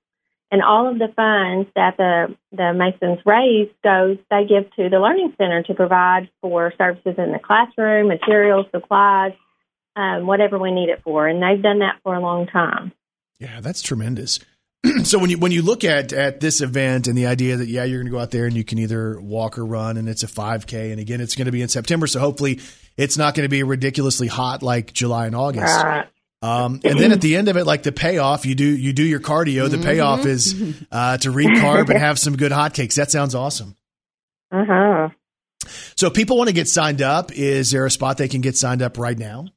and all of the funds that the the Masons raise goes they give to the Learning Center to provide for services in the classroom, materials, supplies um, whatever we need it for, and they've done that for a long time. Yeah, that's tremendous. so when you when you look at at this event and the idea that yeah you're going to go out there and you can either walk or run and it's a 5k and again it's going to be in September so hopefully it's not going to be ridiculously hot like July and August. Um, and then at the end of it, like the payoff, you do you do your cardio. The payoff is uh, to recarb and have some good hotcakes. That sounds awesome. Uh huh. So if people want to get signed up, is there a spot they can get signed up right now?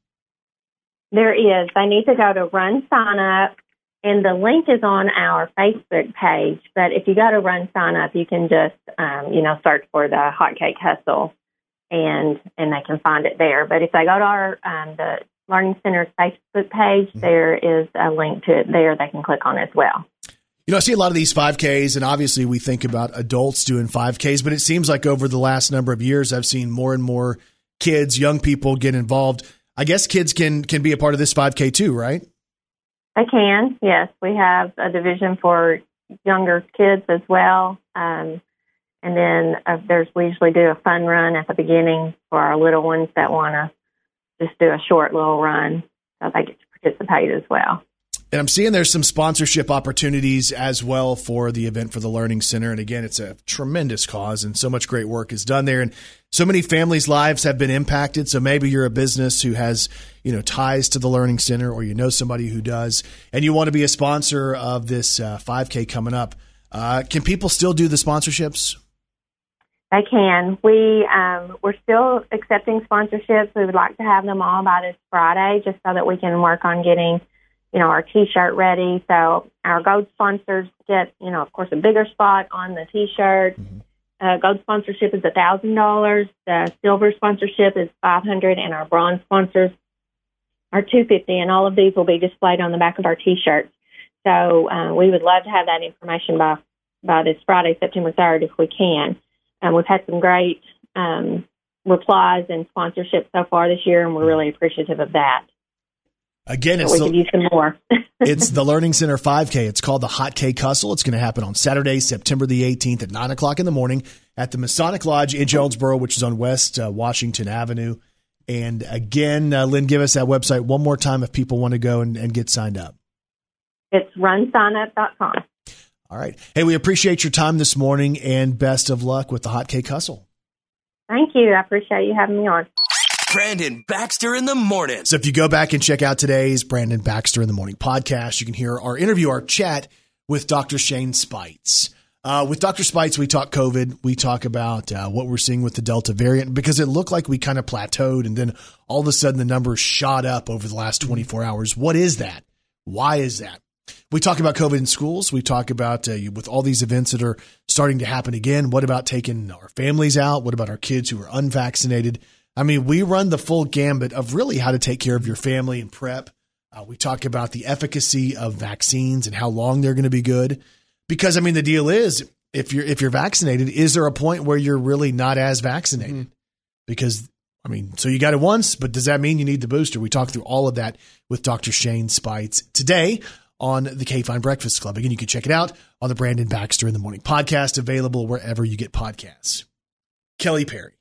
There is. I need to go to Run Sign Up, and the link is on our Facebook page. But if you go to Run Sign Up, you can just um, you know search for the Hot Cake Hustle, and and they can find it there. But if they go to our um, the Learning Center's Facebook page, there is a link to it there. They can click on as well. You know, I see a lot of these 5Ks, and obviously we think about adults doing 5Ks, but it seems like over the last number of years, I've seen more and more kids, young people get involved. I guess kids can can be a part of this 5K too, right? They can, yes. We have a division for younger kids as well. Um, and then uh, there's we usually do a fun run at the beginning for our little ones that want to just do a short little run, so they get to participate as well. And I'm seeing there's some sponsorship opportunities as well for the event for the Learning Center. And again, it's a tremendous cause and so much great work is done there. And so many families' lives have been impacted. So maybe you're a business who has, you know, ties to the Learning Center or you know somebody who does and you want to be a sponsor of this uh, 5K coming up. Uh, can people still do the sponsorships? They can. We um, we're still accepting sponsorships. We would like to have them all by this Friday, just so that we can work on getting, you know, our T-shirt ready. So our gold sponsors get, you know, of course, a bigger spot on the T-shirt. Uh, gold sponsorship is a thousand dollars. The silver sponsorship is five hundred, and our bronze sponsors are two fifty. And all of these will be displayed on the back of our T-shirts. So uh, we would love to have that information by by this Friday, September third, if we can. Um, we've had some great um, replies and sponsorships so far this year, and we're really appreciative of that. Again, it's we the- could use some more. it's the Learning Center 5K. It's called the Hot Cake Hustle. It's going to happen on Saturday, September the 18th at 9 o'clock in the morning at the Masonic Lodge in Jonesboro, which is on West uh, Washington Avenue. And again, uh, Lynn, give us that website one more time if people want to go and, and get signed up. It's runsignup.com. All right. Hey, we appreciate your time this morning and best of luck with the Hot Cake Hustle. Thank you. I appreciate you having me on. Brandon Baxter in the morning. So if you go back and check out today's Brandon Baxter in the Morning podcast, you can hear our interview, our chat with Dr. Shane Speights. Uh, with Dr. Speights, we talk COVID. We talk about uh, what we're seeing with the Delta variant because it looked like we kind of plateaued and then all of a sudden the numbers shot up over the last 24 hours. What is that? Why is that? We talk about COVID in schools. We talk about uh, with all these events that are starting to happen again. What about taking our families out? What about our kids who are unvaccinated? I mean, we run the full gambit of really how to take care of your family and prep. Uh, we talk about the efficacy of vaccines and how long they're going to be good. Because I mean, the deal is, if you're if you're vaccinated, is there a point where you're really not as vaccinated? Because I mean, so you got it once, but does that mean you need the booster? We talk through all of that with Dr. Shane Speights today on the K Fine Breakfast Club. Again, you can check it out on the Brandon Baxter in the Morning podcast, available wherever you get podcasts. Kelly Perry,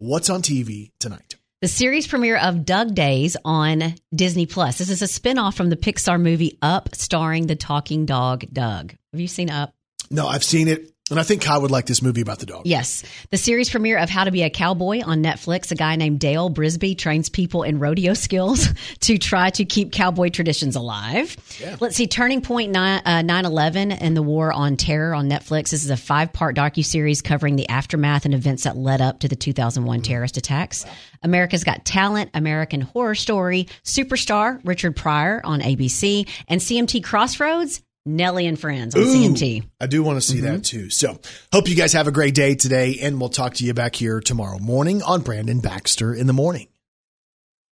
what's on TV tonight? The series premiere of Dug Days on Disney Plus. This is a spinoff from the Pixar movie Up, starring the talking dog Dug. Have you seen Up? No, I've seen it, and I think Kyle would like this movie about the dog. Yes. The series premiere of How to Be a Cowboy on Netflix. A guy named Dale Brisby trains people in rodeo skills to try to keep cowboy traditions alive. Let's see, Turning Point 9 uh, 9/11 and the War on Terror on Netflix. This is a five-part docu-series covering the aftermath and events that led up to the 2001 terrorist attacks. America's Got Talent, American Horror Story, Superstar, Richard Pryor on ABC, and CMT Crossroads, Nelly and Friends on Ooh, CMT. I do want to see that mm-hmm. too. So, hope you guys have a great day today, and we'll talk to you back here tomorrow morning on Brandon Baxter in the Morning.